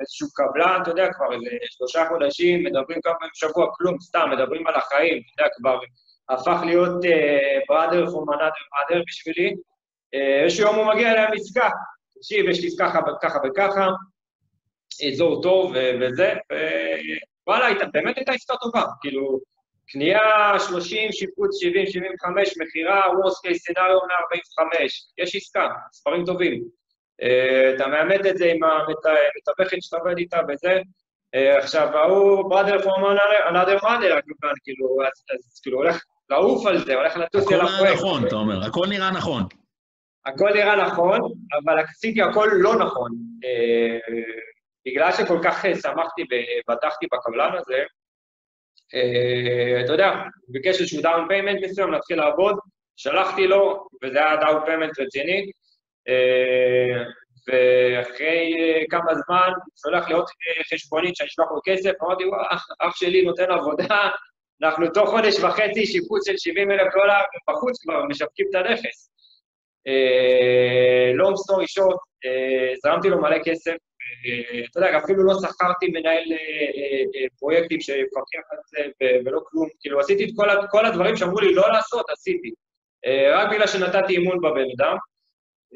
איזשהו קבלן, אתה יודע, כבר איזה שלושה חודשים, מדברים כמה פעמים בשבוע, כלום, סתם, מדברים על החיים, אתה יודע, כבר הפך להיות בראדר פור מנאדר מאדר בשבילי. איזשהו יום הוא מגיע אליי עם עסקה, תקשיב, יש לי ככה וככה וככה, אזור טוב וזה, ווואלה, באמת הייתה עסקה טובה, כאילו, קנייה 30, שיפוץ 70, 75, מכירה, worst case scenario 145, יש עסקה, ספרים טובים. אה, אתה מאמת את זה עם המתווכת שאתה עובד איתה וזה. אה, עכשיו, ההוא, brother from another mother, כאילו, אז כאילו הולך לעוף על זה, הולך לטוס אל הפרויקט. הכל נראה נכון, אתה אומר, הכל נראה נכון. הכל נראה נכון, אבל עשיתי הכל לא נכון. אה, בגלל שכל כך שמחתי ובטחתי בקבלן הזה, אתה יודע, ביקש איזשהו down payment מסוים, להתחיל לעבוד, שלחתי לו, וזה היה down payment רציני, אה, ואחרי אה, כמה זמן שולח לי עוד אה, חשבונית שאני אשלח לו כסף, אמרתי, וואו, אח שלי נותן עבודה, אנחנו תוך חודש וחצי שיפוץ של 70 אלף דולר, בחוץ כבר משווקים את הנכס. long story short, זרמתי לו מלא כסף, אתה יודע, אפילו לא שכרתי מנהל פרויקטים שיפקח על זה ולא כלום, כאילו עשיתי את כל הדברים שאמרו לי לא לעשות, עשיתי. רק בגלל שנתתי אימון בבן אדם.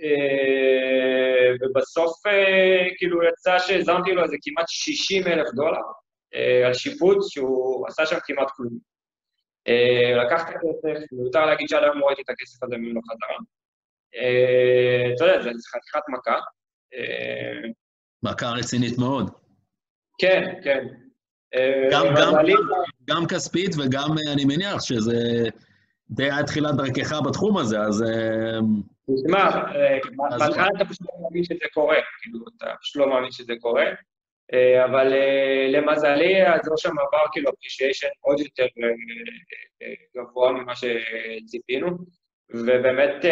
אה, ובסוף אה, כאילו יצא שהזמתי לו איזה כמעט 60 אלף דולר אה, על שיפוץ, שהוא עשה שם כמעט כלום. לקח את הכסף, מיותר להגיד שעד היום לא ראיתי את הכסף הזה ממנו חזרה. אתה יודע, זה חתיכת מכה. מכה רצינית מאוד. כן, כן. גם, גם, גם כספית וגם אני מניח שזה די היה תחילת דרכך בתחום הזה, אז תשמע, אה, בהתחלה אתה פשוט לא מאמין שזה קורה, כאילו, אתה פשוט לא מאמין שזה קורה, אה, אבל אה, למזלי, אז לא שם עבר כאילו אפרישיישן עוד יותר גבוה ממה שציפינו, ובאמת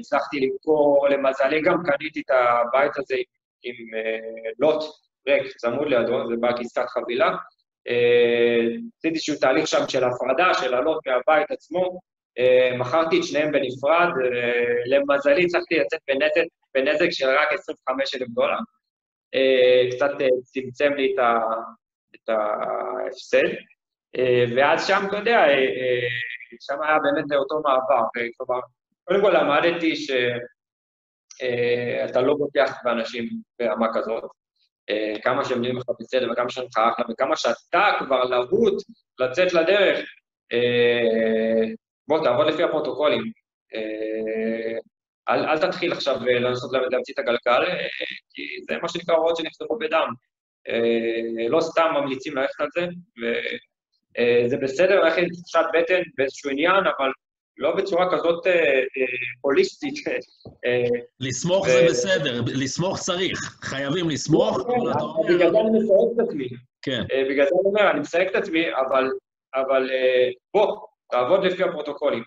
הצלחתי למכור, למזלי גם קניתי את הבית הזה עם לוט, ריק, צמוד לידו, זה בא כעסקת חבילה. עשיתי איזשהו תהליך שם של הפרדה, של לעלות מהבית עצמו, מכרתי את שניהם בנפרד, למזלי הצלחתי לצאת בנזק, בנזק של רק 25,000 דולר. קצת צמצם לי את ההפסד. ואז שם, אתה יודע, שם היה באמת אותו מעבר. כלומר, קודם כל למדתי שאתה לא בוטח באנשים ברמה כזאת. כמה שהם נראים לך בסדר וכמה שהם לך אחלה, וכמה שאתה כבר להוט לצאת לדרך, בוא, תעבוד לפי הפרוטוקולים. אל, אל תתחיל עכשיו לנסות להמציא את הגלגל, כי זה מה שנקרא הוראות שנכתבו בדם. לא סתם ממליצים ללכת על זה, וזה בסדר ללכת עם תחושת בטן באיזשהו עניין, אבל לא בצורה כזאת הוליסטית. לסמוך זה בסדר, לסמוך צריך, חייבים לסמוך. בגלל זה אני מסייג את עצמי. כן. בגלל זה אני אומר, אני מסייג את עצמי, אבל בוא, תעבוד לפי הפרוטוקולים.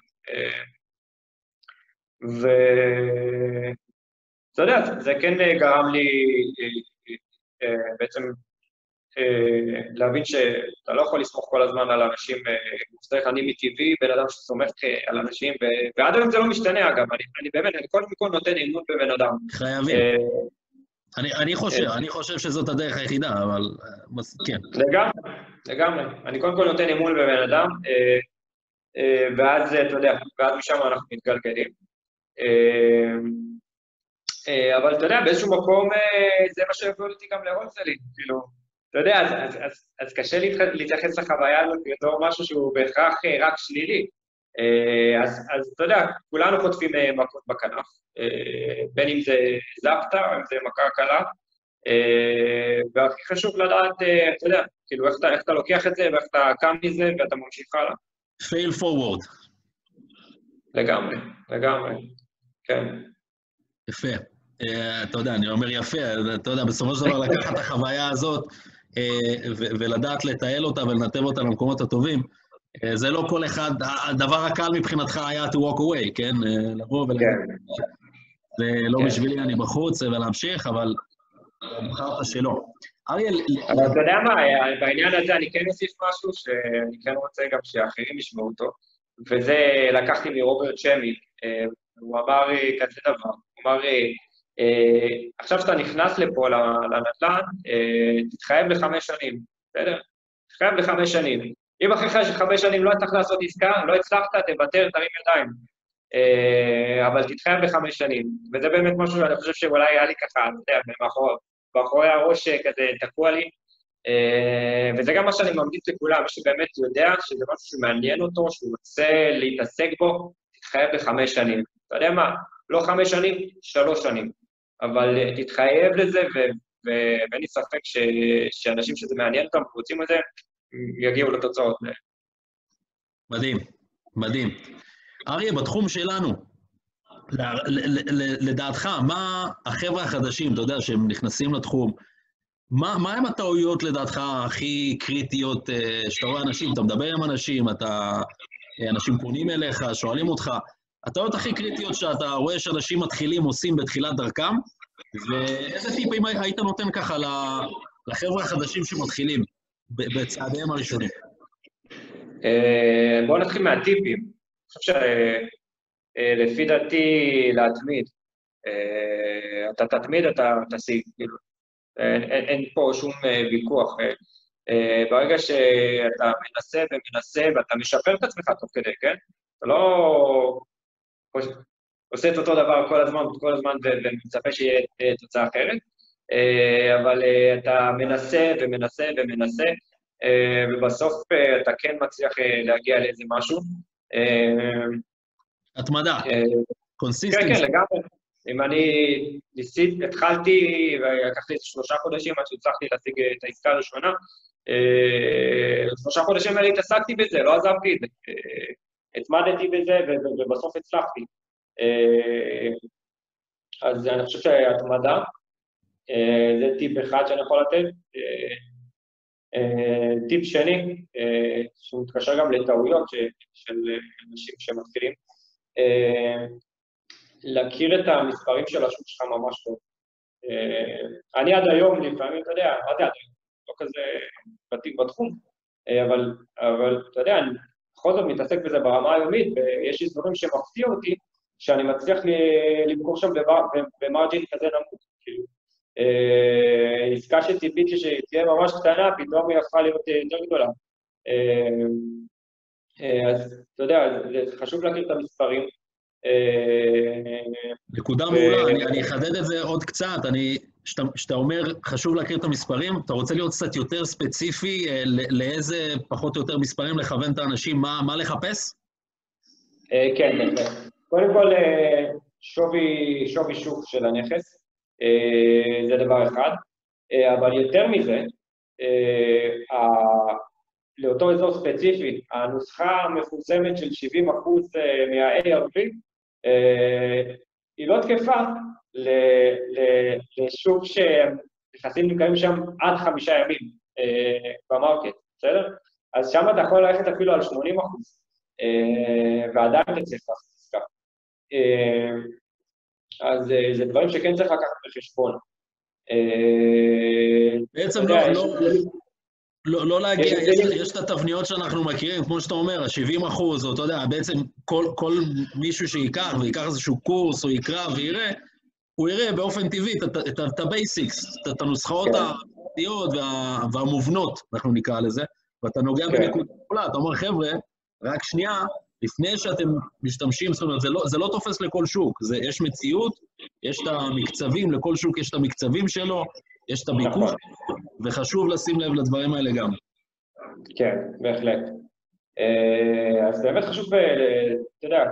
ואתה יודע, זה כן גרם לי בעצם להבין שאתה לא יכול לסמוך כל הזמן על אנשים, צריך אני מטבעי, בן אדם שסומך על אנשים, ועד היום זה לא משתנה אגב, אני, אני באמת, אני קודם כל נותן אמון בבן אדם. חייבים. אני, אני חושב, אני חושב שזאת הדרך היחידה, אבל כן. לגמרי, לגמרי. אני קודם כל נותן אמון בבן אדם, ואז, אתה יודע, ואז משם אנחנו מתגלגלים. אבל אתה יודע, באיזשהו מקום זה מה שהביא אותי גם להולסלינג, כאילו, אתה יודע, אז, אז, אז, אז קשה להתייחס לחוויה הזאת בתור משהו שהוא בהכרח רק שלילי. אז, אז אתה יודע, כולנו חוטפים מכות בכנף, בין אם זה זפטה, אם זה מכה קלה, והכי חשוב לדעת, אתה יודע, כאילו, איך אתה, איך אתה לוקח את זה, ואיך אתה קם מזה, ואתה ממשיך הלאה. fail forward. לגמרי, לגמרי, כן. יפה. אתה יודע, אני אומר יפה, אתה יודע, בסופו של דבר לקחת את החוויה הזאת ולדעת לתעל אותה ולנתב אותה למקומות הטובים, uh, זה לא כל אחד, הדבר הקל מבחינתך היה to walk away, כן? Uh, לבוא ולהגיד, כן. זה לא כן. בשבילי, אני בחוץ, ולהמשיך, אבל בחרת שלא. אריאל... אבל אתה יודע מה, בעניין הזה אני כן אוסיף משהו שאני כן רוצה גם שאחרים ישמעו אותו, וזה לקחתי מרוברט שמי, הוא אמר כזה דבר, הוא אמר, עכשיו שאתה נכנס לפה לנדל"ן, תתחייב לחמש שנים, בסדר? תתחייב לחמש שנים. אם אחרי חמש שנים לא הצלחת לעשות עסקה, לא הצלחת, תוותר, תרים ידיים. אבל תתחייב לחמש שנים. וזה באמת משהו שאני חושב שאולי היה לי ככה, אתה יודע, מאחורי הראש כזה תקוע לי. וזה גם מה שאני ממליץ לכולם, מי שבאמת יודע שזה משהו שמעניין אותו, שהוא רוצה להתעסק בו, תתחייב לחמש שנים. אתה יודע מה? לא חמש שנים, שלוש שנים. אבל תתחייב לזה, ואין לי ספק ש... שאנשים שזה מעניין אותם ורוצים את זה, יגיעו לתוצאות. מדהים, מדהים. אריה, בתחום שלנו, לדעתך, מה החבר'ה החדשים, אתה יודע, שהם נכנסים לתחום, מה, מה הם הטעויות לדעתך הכי קריטיות שאתה רואה אנשים, אתה מדבר עם אנשים, אתה, אנשים פונים אליך, שואלים אותך, הטעויות הכי קריטיות שאתה רואה שאנשים מתחילים עושים בתחילת דרכם, ואיזה טיפים היית נותן ככה לחבר'ה החדשים שמתחילים בצעדיהם הראשונים? בואו נתחיל מהטיפים. אני חושב שלפי דעתי, להתמיד. אתה תתמיד, אתה תשיג, כאילו. אין פה שום ויכוח. ברגע שאתה מנסה ומנסה ואתה משפר את עצמך תוך כדי, כן? אתה לא עושה את אותו דבר כל הזמן, כל הזמן ומצפה שיהיה תוצאה אחרת, אבל אתה מנסה ומנסה ומנסה, ובסוף אתה כן מצליח להגיע לאיזה משהו. התמדה, consistence. כן, כן, לגמרי. אם אני ניסית, התחלתי, ולקחתי שלושה חודשים עד שהצלחתי להשיג את העסקה הראשונה, שלושה חודשים האלה התעסקתי בזה, לא עזבתי את זה. התמדתי בזה ובסוף הצלחתי. אז אני חושב שהתמדה, זה טיפ אחד שאני יכול לתת. טיפ שני, שהוא מתקשר גם לטעויות של אנשים שמתחילים, להכיר את המספרים של השוק שלך ממש טוב. אני עד היום, לפעמים, אתה יודע, עד היום? לא כזה ותיק בתחום, אבל, אבל אתה יודע, אני בכל זאת מתעסק בזה ברמה היומית, ויש איזורים שמפתיע אותי, שאני מצליח למכור שם במרג'ין כזה נמוך, כאילו. אה, עסקה שציפיתי שתהיה ממש קטנה, פתאום היא הפכה להיות יותר גדולה. אה, אה, אז אתה יודע, חשוב להכיר את המספרים. נקודה מעולה, אני אחדד את זה עוד קצת. כשאתה אומר חשוב להכיר את המספרים, אתה רוצה להיות קצת יותר ספציפי לאיזה פחות או יותר מספרים לכוון את האנשים, מה לחפש? כן, בהחלט. קודם כל, שווי, שווי שוק של הנכס, אה, זה דבר אחד, אה, אבל יותר מזה, אה, לאותו אזור ספציפי, הנוסחה המפורסמת של 70% מה-ARP היא לא תקפה לשוק שנכסים נקראים שם עד חמישה ימים במרקט, בסדר? אז שם אתה יכול ללכת אפילו על 80 אחוז, ועדיין תצליח לעשות עסקה. אז אה, זה דברים שכן צריך לקחת בחשבון. אה, בעצם לא, לא, לא, לא להגיע, יש, יש את התבניות שאנחנו מכירים, כמו שאתה אומר, ה-70 אחוז, או אתה יודע, בעצם כל, כל מישהו שייקח ויקח איזשהו קורס או יקרא ויראה, הוא יראה באופן טבעי את ה-basics, את הנוסחאות כן. הפרטיות וה, והמובנות, אנחנו נקרא לזה, ואתה נוגע כן. בנקודה גדולה, אתה אומר, חבר'ה, רק שנייה, לפני שאתם משתמשים, זאת אומרת, זה לא, זה לא תופס לכל שוק, זה, יש מציאות, יש את המקצבים, לכל שוק יש את המקצבים שלו, יש את הביקוש, נכון. וחשוב לשים לב לדברים האלה גם. כן, בהחלט. אה, אז באמת חשוב, אה, אתה יודע,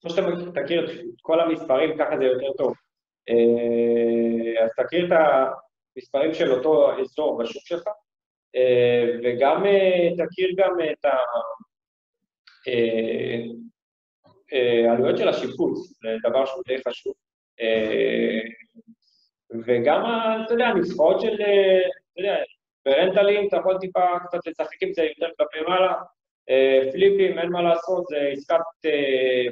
כמו שאתה תכיר את כל המספרים, ככה זה יותר טוב. אה, אז תכיר את המספרים של אותו אזור בשוק שלך, וגם תכיר גם את ה... אה, אה, עלויות של השיפוץ, זה דבר שהוא די חשוב. אה, וגם, אתה יודע, הנוסחאות של, אתה יודע, ברנטלים אתה יכול טיפה קצת לשחק עם זה יותר כלפי מעלה. פליפים, אין מה לעשות, זה עסקת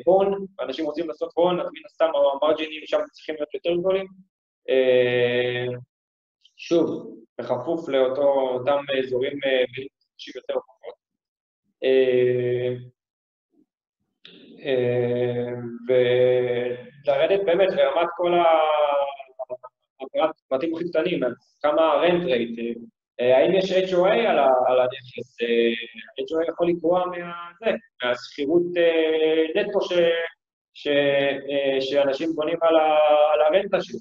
הון, אנשים רוצים לעשות הון, אז מן הסתם המרג'ינים שם צריכים להיות יותר גדולים. שוב, בכפוף לאותם אזורים יותר פחות. אה, ולרדת באמת לרמת כל הפרטים הכי קטנים, כמה רנט רייט, אה, האם יש HOA על הנכס, אה, HOA יכול לקרוע מהשכירות נטו שאנשים בונים על הרנטה שלו,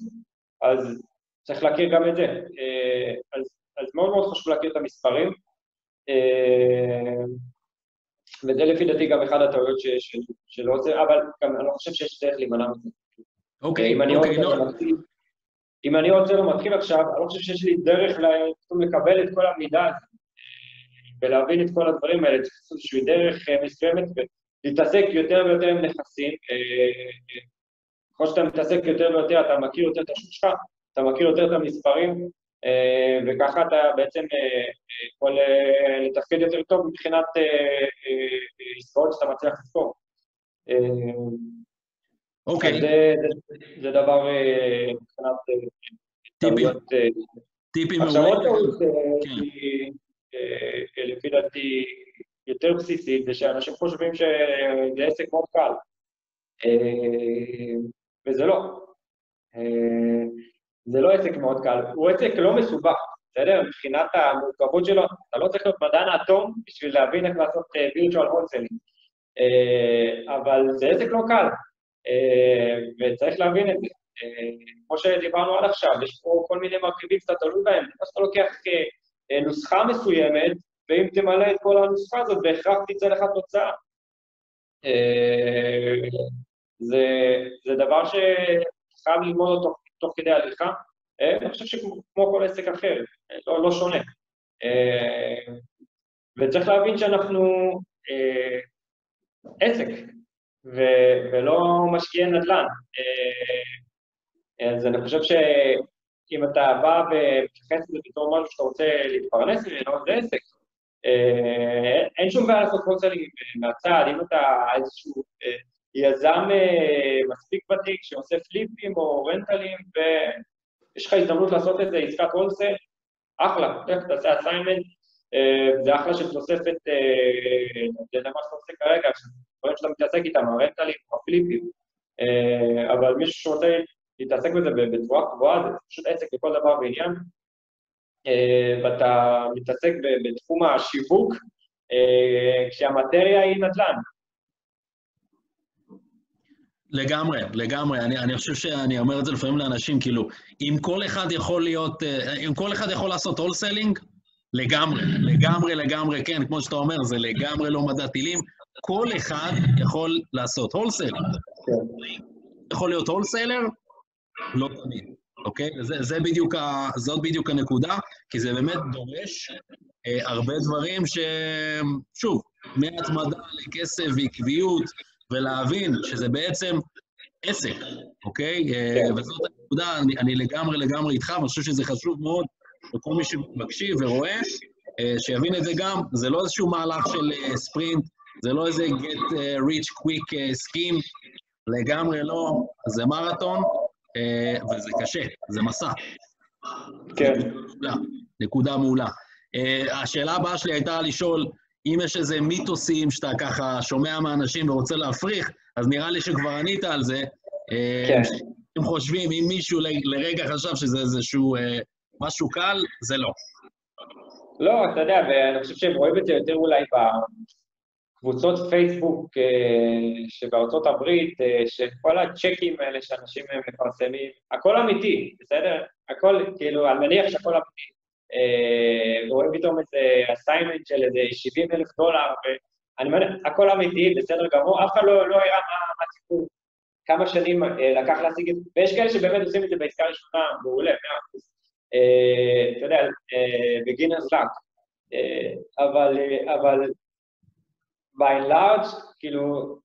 אז צריך להכיר גם את זה. אז, מאוד מאוד חשוב להכיר את המספרים. וזה לפי דעתי גם אחד הטעויות שלא רוצה, אבל גם אני לא חושב שיש דרך להימנע מזה. אוקיי, אוקיי, נו. אם אני רוצה לא מתחיל עכשיו, אני לא חושב שיש לי דרך לקבל את כל המידע הזה ולהבין את כל הדברים האלה, צריך לעשות איזושהי דרך אה, מסוימת ולהתעסק יותר ויותר עם נכסים. אה, ככל שאתה מתעסק יותר ויותר, אתה מכיר יותר את השוק שלך, אתה מכיר יותר את המספרים, אה, וככה אתה בעצם יכול לתפקד יותר טוב מבחינת עסקאות שאתה מצליח לספור. אוקיי. זה דבר מבחינת טעויות. טיפים עכשיו עוד טעות, לפי דעתי יותר בסיסית, זה שאנשים חושבים שזה עסק מאוד קל, וזה לא. זה לא עסק מאוד קל, הוא עסק לא מסובך, בסדר? מבחינת המורכבות שלו, אתה לא צריך להיות מדען האטום בשביל להבין איך לעשות הולסלינג, uh, אבל זה עסק לא קל, וצריך להבין את זה. Uh, כמו שדיברנו עד עכשיו, יש פה כל מיני מרכיבים שאתה תלוי בהם, כמו שאתה לוקח uh, נוסחה מסוימת, ואם תמלא את כל הנוסחה הזאת, בהכרח תצא לך תוצאה. זה, זה דבר שחייב ללמוד אותו תוך כדי הליכה, אה, אני חושב שכמו כל עסק אחר, אה, לא, לא שונה. אה, וצריך להבין שאנחנו עסק, ו- ולא משקיעי נדל"ן. אז אני חושב שאם אתה בא ומתייחס לזה בתור משהו שאתה רוצה להתפרנס ממנו, זה עסק. אין שום בעיה לעשות wholesaling מהצד, אם אתה איזשהו יזם מספיק ותיק שעושה פליפים או רנטלים, יש לך הזדמנות לעשות איזה עסקת הולסל, אחלה, תעשה אסיינמנט, זה אחלה של תוספת, זה מה שאתה עושה כרגע, דברים שאתה מתעסק איתם, הרנטלים, הפליפים, אבל מישהו שרוצה להתעסק בזה בצורה קבועה, זה פשוט עסק לכל דבר ועניין, ואתה מתעסק בתחום השיווק, כשהמטריה היא נדל"ן. לגמרי, לגמרי. אני, אני חושב שאני אומר את זה לפעמים לאנשים, כאילו, אם כל אחד יכול להיות, אם כל אחד יכול לעשות wholesaling, לגמרי, לגמרי, לגמרי, כן, כמו שאתה אומר, זה לגמרי לא מדע טילים. כל אחד יכול לעשות wholesaling. יכול להיות wholesaler? לא תמיד, אוקיי? זה, זה בדיוק ה, זאת בדיוק הנקודה, כי זה באמת דורש אה, הרבה דברים ש... שוב, מהתמדה לכסף ועקביות, ולהבין שזה בעצם עסק, אוקיי? כן. וזאת הנקודה, אני, אני לגמרי לגמרי איתך, ואני חושב שזה חשוב מאוד לכל מי שמקשיב ורואה, שיבין את זה גם, זה לא איזשהו מהלך של ספרינט, זה לא איזה get rich quick scheme, לגמרי לא, זה מרתון, וזה קשה, זה מסע. כן. נקודה, נקודה מעולה. השאלה הבאה שלי הייתה לשאול, אם יש איזה מיתוסים שאתה ככה שומע מאנשים ורוצה להפריך, אז נראה לי שכבר ענית על זה. כן. אם חושבים, אם מישהו לרגע חשב שזה איזשהו משהו קל, זה לא. לא, אתה יודע, ואני חושב שהם רואים את זה יותר אולי בקבוצות פייסבוק שבארצות הברית, שכל הצ'קים האלה שאנשים מפרסמים, הכל אמיתי, בסדר? הכל, כאילו, אני מניח שהכל אמיתי. רואים פתאום איזה אסיימנט של איזה 70 אלף דולר, ואני אומר, הכל אמיתי, בסדר גמור, אף אחד לא, לא הראה מה הסיפור, כמה שנים לקח להשיג את זה, ויש כאלה שבאמת עושים את זה בעסקה ראשונה, מעולה, מאה אחוז. אתה יודע, בגינרס לאק, אבל, אבל by large, כאילו,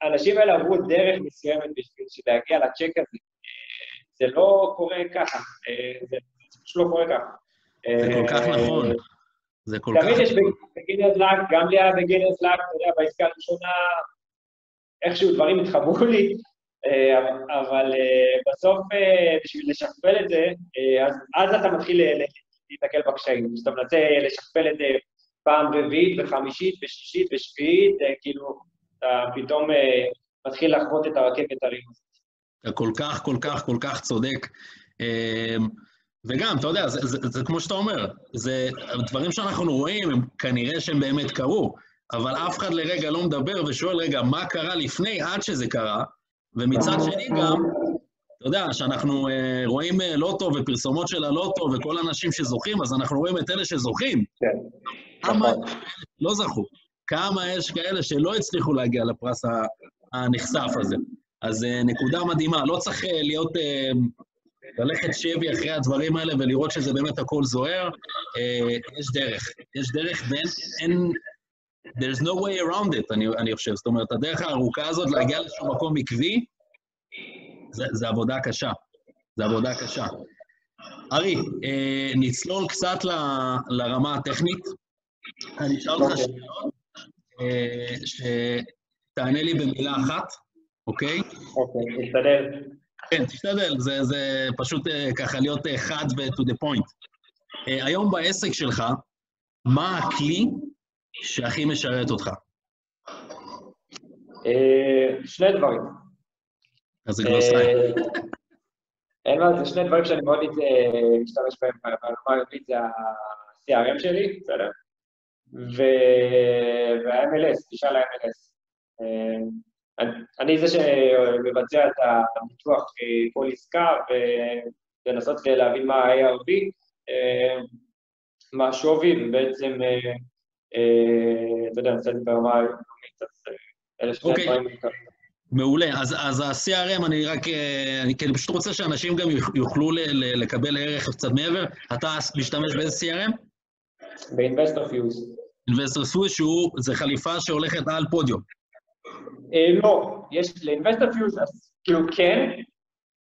האנשים האלה עברו דרך מסוימת בשביל להגיע לצ'ק הזה. זה לא קורה ככה, זה פשוט לא קורה ככה. זה כל כך נכון. זה כל כך... תמיד יש בגינרס לאק, גם לי היה בגינרס לאק, אתה יודע, בעסקה הראשונה, איכשהו דברים התחברו לי, אבל בסוף, בשביל לשכפל את זה, אז אתה מתחיל להתקל בקשיים. כשאתה מנסה לשכפל את זה פעם רביעית וחמישית ושישית ושביעית, כאילו, אתה פתאום מתחיל לחוות את הרכבת הרים. אתה כל כך, כל כך, כל כך צודק. וגם, אתה יודע, זה, זה, זה, זה כמו שאתה אומר, זה דברים שאנחנו רואים, הם כנראה שהם באמת קרו, אבל אף אחד לרגע לא מדבר ושואל, רגע, מה קרה לפני עד שזה קרה? ומצד שני גם, אתה יודע, שאנחנו אה, רואים אה, לוטו ופרסומות של הלוטו וכל האנשים שזוכים, אז אנחנו רואים את אלה שזוכים. כן. כמה לא זכו? כמה יש כאלה שלא הצליחו להגיע לפרס הנחשף הזה? אז אה, נקודה מדהימה, לא צריך להיות... ללכת שבי אחרי הדברים האלה ולראות שזה באמת הכל זוהר, אה, יש דרך. יש דרך ואין... אין, there's no way around it, אני, אני חושב. זאת אומרת, הדרך הארוכה הזאת להגיע לאיזשהו מקום עקבי, זה, זה עבודה קשה. זה עבודה קשה. ארי, אה, נצלול קצת ל, לרמה הטכנית. אני אשאל אותך שאלות, אה, שתענה לי במילה אחת, אוקיי? אוקיי, נשתדל. כן, תשתדל, זה, זה פשוט uh, ככה להיות uh, חד ו-to the point. Uh, היום בעסק שלך, מה הכלי שהכי משרת אותך? Uh, שני דברים. אז זה כבר סטייל. אין מה, זה שני דברים שאני מאוד משתמש בהם ברמה היומית, זה ה-CRM שלי, בסדר? וה-MLS, גישה ל-MLS. אני זה שמבצע את הביטוח כל עסקה ולנסות להבין מה ה-ARB, מה השווי, ובעצם, אתה יודע, אני עושה את זה ברמה היומית, אז אלה שני אוקיי. דברים. מעולה. אז, אז ה-CRM, אני רק, אני, כי אני פשוט רוצה שאנשים גם יוכלו ל, ל, לקבל ערך קצת מעבר. אתה משתמש באיזה CRM? ב-Investor Fuse. Investor Fuse, שהוא, זה חליפה שהולכת על פודיום. אה, לא, יש ל-Investor Fuse, אז כאילו כן,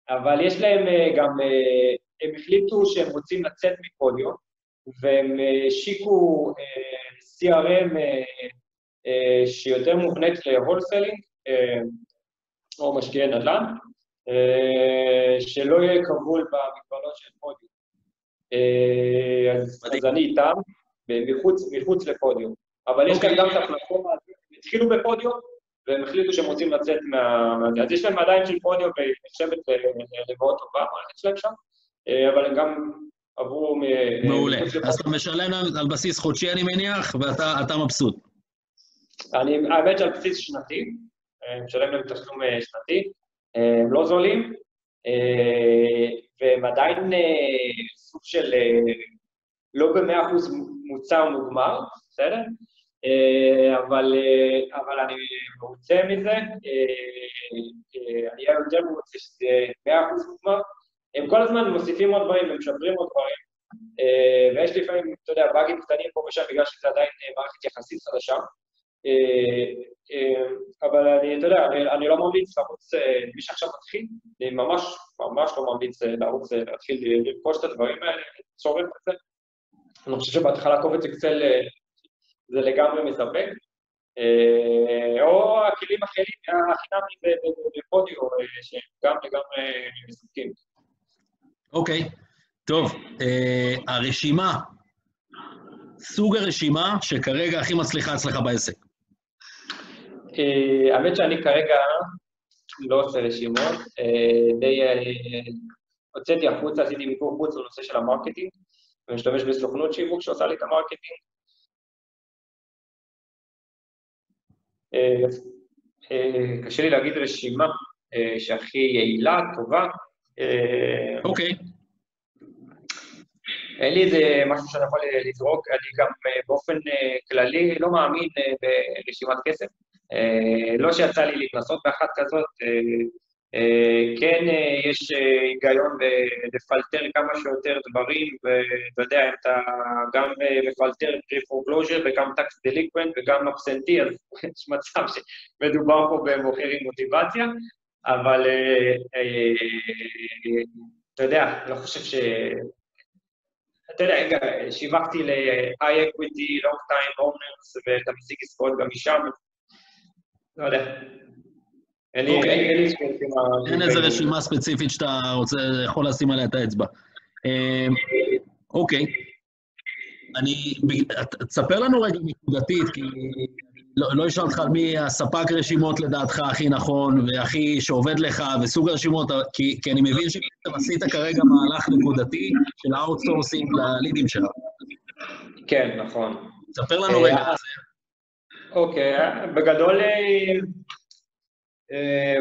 אבל יש להם אה, גם, אה, הם החליטו שהם רוצים לצאת מפודיו, והם השיקו CRM שיותר מובנית להולסלינג, או משקיעי נדל"ן, שלא יהיה כבול במגבלות של פודיום. אז, אז אני איתם, מחוץ, מחוץ לפודיום. אבל יש כאן גם את הפלטפורמה הזאת, הם התחילו בפודיום, והם החליטו שהם רוצים לצאת מה... אז יש להם עדיין של פודיום, והיא נחשבת למאוד טובה, המערכת שלהם שם, אבל הם גם עברו... מעולה. אז אתה משלם על בסיס חודשי, אני מניח, ואתה מבסוט. אני, האמת שעל בסיס שנתי, משלם להם תשלום שנתי, הם לא זולים, והם עדיין סוג של לא במאה אחוז מוצר מוגמר, בסדר? אבל, אבל אני מרוצה מזה, אני יותר מרוצה שזה מאה אחוז מוגמר. הם כל הזמן מוסיפים עוד דברים ומשפרים עוד דברים, ויש לפעמים, אתה יודע, באגים קטנים פה ושם בגלל שזה עדיין מערכת יחסית חדשה. אבל אני, אתה יודע, אני, אני לא ממליץ לרוץ, מי שעכשיו מתחיל, אני ממש, ממש לא ממליץ לרוץ, להתחיל לרכוש את הדברים האלה, לצורך את זה. אני חושב שבהתחלה קובץ אקסל זה לגמרי מספק. או הכלים החינמיים בפודיו, שהם גם לגמרי מספקים. אוקיי, טוב. הרשימה, סוג הרשימה שכרגע הכי מצליחה אצלך בעסק. האמת שאני כרגע לא עושה רשימות, די הוצאתי החוצה, עשיתי מיקור חוץ לנושא של ה marketing, ומשתמש בסוכנות שיווק שעושה לי את ה marketing. קשה לי להגיד רשימה שהכי יעילה, טובה. אוקיי. אין לי איזה משהו שאני יכול לזרוק, אני גם באופן כללי לא מאמין ברשימת כסף. לא שיצא לי להתנסות באחת כזאת, כן יש היגיון לפלטר כמה שיותר דברים, ואתה יודע, אתה גם מפלטר pre-foreclosure וגם tax delinquent וגם absentee, אז יש מצב שמדובר פה במוכר עם מוטיבציה, אבל אתה יודע, אני לא חושב ש... אתה יודע, שיווקתי ל-high equity, long time owners, ואתה משיג עסקאות גם משם, לא יודע. אין איזה רשימה ספציפית שאתה רוצה, יכול לשים עליה את האצבע. אוקיי. אני... תספר לנו רגע נקודתית, כי לא אשאל אותך מי הספק רשימות לדעתך הכי נכון, והכי שעובד לך, וסוג הרשימות, כי אני מבין שאתה עשית כרגע מהלך נקודתי של ה outsourcing ללידים שלך. כן, נכון. תספר לנו רגע על זה. אוקיי, בגדול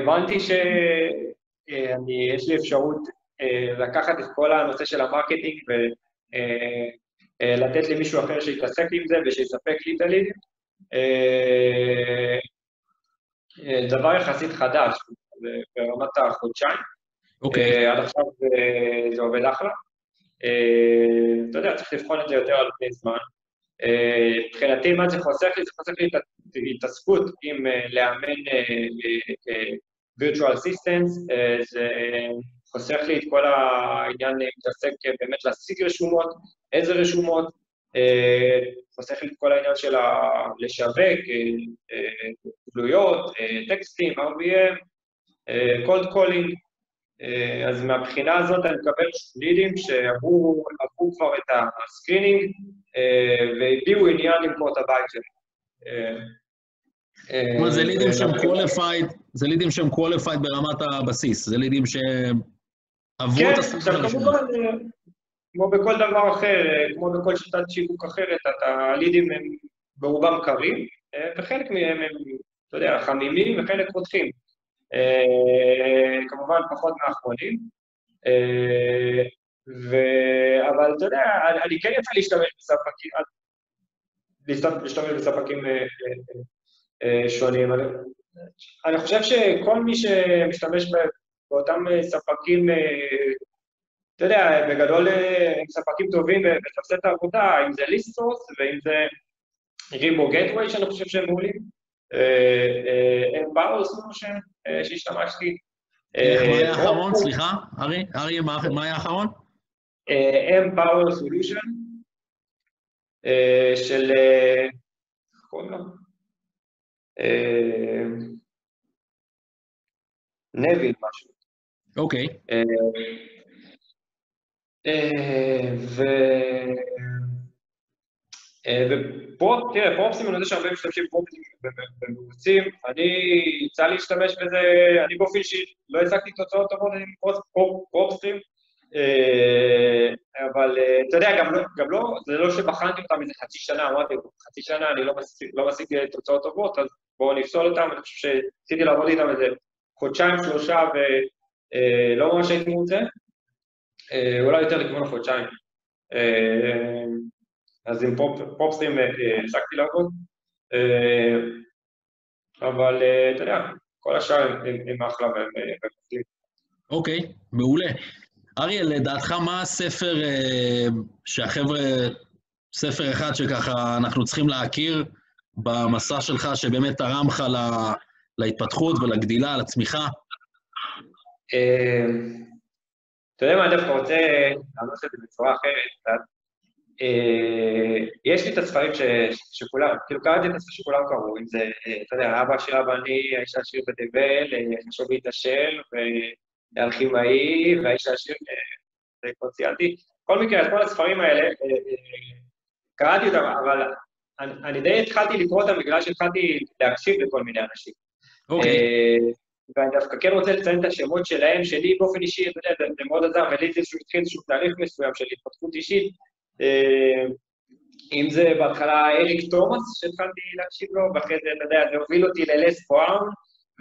הבנתי שיש לי אפשרות לקחת את כל הנושא של ה marketing ולתת למישהו אחר שיתעסק עם זה ושיספק לי את הלידים. דבר יחסית חדש, ברמת החודשיים. אוקיי. עד עכשיו זה עובד אחלה. אתה יודע, צריך לבחון את זה יותר על פני זמן. מבחינתי, מה זה חוסך לי? זה חוסך לי את התעסקות עם לאמן virtual assistants, זה חוסך לי את כל העניין להתעסק באמת להשיג רשומות, איזה רשומות, חוסך לי את כל העניין של לשווק, גלויות, טקסטים, RVM, cold calling, אז מהבחינה הזאת אני מקבל לידים שעברו כבר את ה screening והביעו עניין למכור את הבית שלי. כלומר, זה לידים שהם qualified, זה לידים שהם qualified ברמת הבסיס, זה לידים שעברו את ה screening. כן, כמובן, כמו בכל דבר אחר, כמו בכל שיטת שיווק אחרת, הלידים הם ברובם קרים, וחלק מהם הם, אתה יודע, חמימים וחלק רותחים. כמובן פחות מהאחרונים. ו... אבל אתה יודע, אני כן יצא להשתמש בספקים, להשתמש בספקים שונים. אני חושב שכל מי שמשתמש באותם ספקים, אתה יודע, בגדול הם ספקים טובים ותעשה את העבודה, אם זה ליסטוס ואם זה ריבו גטווי, שאני חושב שהם מעולים. הם באו סולושן שהשתמשתי. מה היה האחרון? סליחה, ארי? ארי, מה היה האחרון? M-Power Solution של... איך קוראים לו? נביל משהו. אוקיי. ו... ופה, תראה, פרופסים, אני יודע שהרבה משתמשים בפרופסים במרוצים, אני, יצא להשתמש בזה, אני באופן אישי לא השגתי תוצאות טובות עם פרופסים, אבל אתה יודע, גם לא, גם לא, זה לא שבחנתי אותם איזה חצי שנה, אמרתי, חצי שנה אני לא לא משיג תוצאות טובות, אז בואו נפסול אותם, אני חושב שרציתי לעבוד איתם איזה חודשיים, שלושה, ולא ממש הייתי מרוצה, אולי יותר לכיוון החודשיים. אז עם פופסים הפסקתי לעבוד, אבל אתה יודע, כל השאר הם אחלה והם מפתחים. אוקיי, מעולה. אריה, לדעתך מה הספר שהחבר'ה, ספר אחד שככה אנחנו צריכים להכיר במסע שלך, שבאמת תרם לך להתפתחות ולגדילה, לצמיחה? אתה יודע מה, אני דווקא רוצה לענות את זה בצורה אחרת. יש לי את הספרים שכולם, כאילו קראתי את הספרים שכולם קראו, אם זה, אתה יודע, אבא של אבא אני, האיש העשיר בתבל, חשוב להתעשל, והאלכימאי, והאיש העשיר, זה כבר ציינתי. בכל מקרה, את כל הספרים האלה, קראתי אותם, אבל אני די התחלתי לקרוא אותם בגלל שהתחלתי להקשיב לכל מיני אנשים. אוקיי. ואני דווקא כן רוצה לציין את השמות שלהם, שלי באופן אישי, אתה יודע, זה מאוד עזר, ולי זה התחיל איזשהו תהליך מסוים של התפתחות אישית. אם זה בהתחלה אריק תומאס, שהתחלתי להקשיב לו, ואחרי זה, אתה יודע, זה הוביל אותי ללס בראון,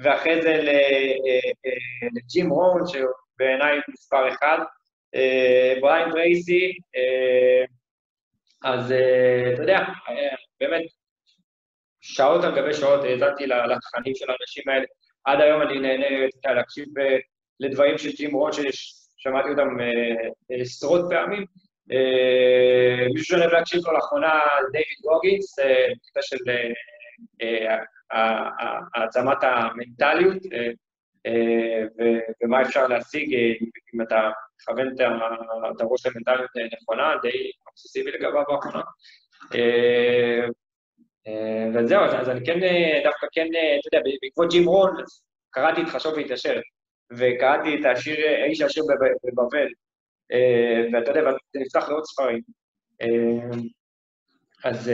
ואחרי זה לג'ים רון, שבעיניי מספר אחד, בריין טרייסי, אז אתה יודע, באמת, שעות על גבי שעות האזנתי לתכנים של האנשים האלה. עד היום אני נהנה להקשיב לדברים של ג'ים רון, ששמעתי אותם עשרות פעמים. מישהו שאני אוהב להקשיב לו לאחרונה, דיוויד גוגינס, בקטע של העצמת המנטליות, ומה אפשר להשיג אם אתה מכוון את הראש למנטליות נכונה, די אובססיבי לגביו באחרונה. וזהו, אז אני כן, דווקא כן, אתה יודע, בעקבות ג'ים רון, קראתי את חשוב והתעשר, וקראתי את השיר, האיש העשיר בבבל, ואתה יודע, זה נפתח לעוד ספרים. אז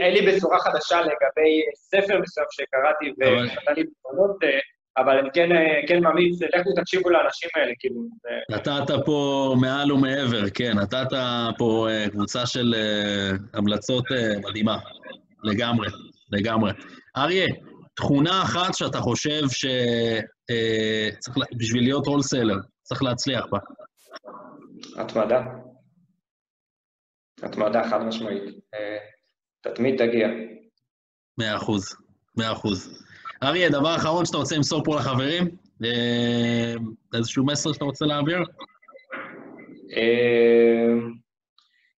אין לי בשורה חדשה לגבי ספר מסוים שקראתי ונתן לי פתרונות, אבל אני כן ממליץ, לכו תקשיבו לאנשים האלה, כאילו. נתת פה מעל ומעבר, כן, נתת פה קבוצה של המלצות מדהימה. לגמרי, לגמרי. אריה, תכונה אחת שאתה חושב שצריך, בשביל להיות הולסלר, צריך להצליח בה. התמדה. התמדה חד משמעית. אתה תמיד תגיע. מאה אחוז, מאה אחוז. אריה, דבר אחרון שאתה רוצה למסור פה לחברים? איזשהו מסר שאתה רוצה להעביר?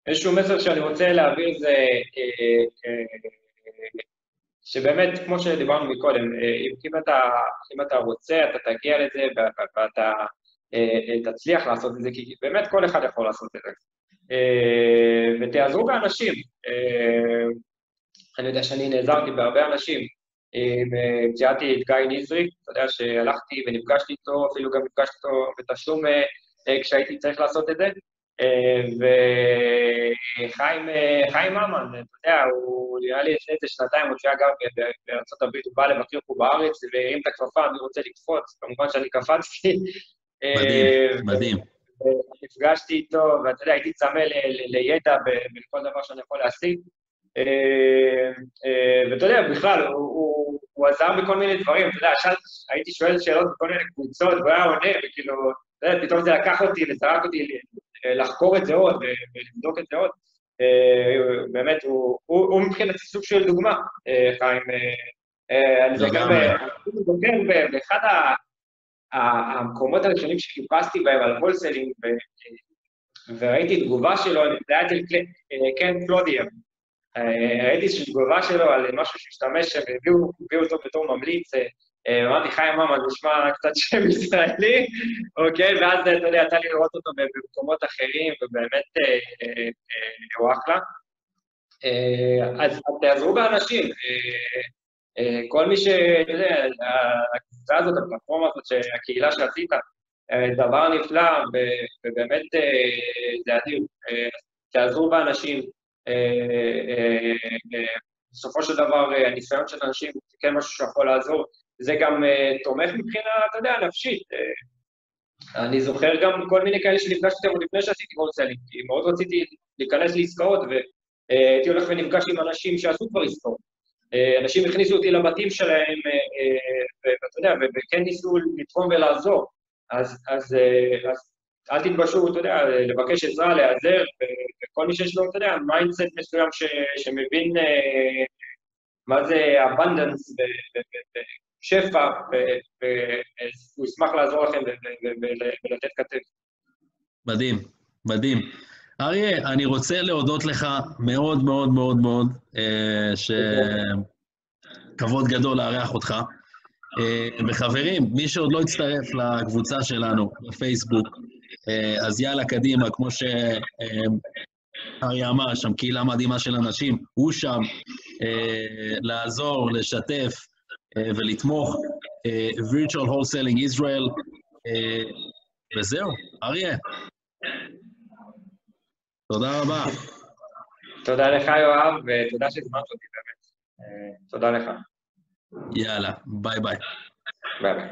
איזשהו מסר שאני רוצה להעביר זה שבאמת, כמו שדיברנו מקודם, אם אתה, אם אתה רוצה, אתה תגיע לזה ואתה תצליח לעשות את זה, כי באמת כל אחד יכול לעשות את זה. ותעזרו באנשים. אני יודע שאני נעזרתי בהרבה אנשים. ציינתי את גיא נזרי, אתה יודע שהלכתי ונפגשתי איתו, אפילו גם נפגשתי איתו בתשלום כשהייתי צריך לעשות את זה. וחיים ממן, אתה יודע, הוא נראה לי לפני איזה שנתיים, הוא שהיה גר בארה"ב, הוא בא לבקר פה בארץ והרים את הכפפה, אני רוצה לקפוץ, כמובן שאני קפצתי. מדהים, מדהים. נפגשתי איתו, ואתה יודע, הייתי צמא לידע בכל דבר שאני יכול להשיג. ואתה יודע, בכלל, הוא עזר בכל מיני דברים, אתה יודע, הייתי שואל שאלות בכל מיני קבוצות, והוא היה עונה, וכאילו, אתה יודע, פתאום זה לקח אותי וזרק אותי לחקור את זה עוד ולבדוק את זה עוד. באמת, הוא מבחינתי סוג של דוגמה, חיים. אני זוכר באחד המקומות הראשונים שחיפשתי בהם על הולסלינג, וראיתי תגובה שלו, זה היה אצל קן קלודיאם. ראיתי איזושהי תגובה שלו על משהו שהשתמש, והביאו אותו בתור ממליץ, אמרתי, חיים ממן, נשמע קצת שם ישראלי, אוקיי? ואז, אתה יודע, יצא לי לראות אותו במקומות אחרים, ובאמת הוא אחלה. אז תעזרו באנשים. כל מי ש... אתה יודע, הקבוצה הזאת, הפלטפורמה הזאת, הקהילה שעשית, דבר נפלא, ובאמת זה אדיר. תעזרו באנשים. בסופו של דבר, הניסיון של אנשים זה כן משהו שיכול לעזור. זה גם תומך מבחינה, אתה יודע, נפשית. אני זוכר גם כל מיני כאלה שנפגשתי איתם לפני שעשיתי הולסלינג, כי מאוד רציתי להיכנס לעסקאות, והייתי הולך ונפגש עם אנשים שעשו כבר עסקאות. אנשים הכניסו אותי לבתים שלהם, ואתה יודע, וכן ניסו לתרום ולעזור. אז, אז, אז אל תתביישו, אתה יודע, לבקש עזרה, להיעזר, וכל מי שיש לו, אתה יודע, mindset מסוים ש, שמבין מה זה abundance שפע, והוא ישמח לעזור לכם ולתת כתף. מדהים, מדהים. אריה, אני רוצה להודות לך מאוד מאוד מאוד מאוד, שכבוד גדול לארח אותך. וחברים, מי שעוד לא הצטרף לקבוצה שלנו בפייסבוק, אז יאללה, קדימה, כמו שאריה אמר, שם קהילה מדהימה של אנשים, הוא שם, לעזור, לשתף, ולתמוך, virtual wholesaling Israel, וזהו, אריה. תודה רבה. תודה לך, יואב, ותודה שהזמנת אותי, באמת. תודה לך. יאללה, ביי ביי. ביי ביי.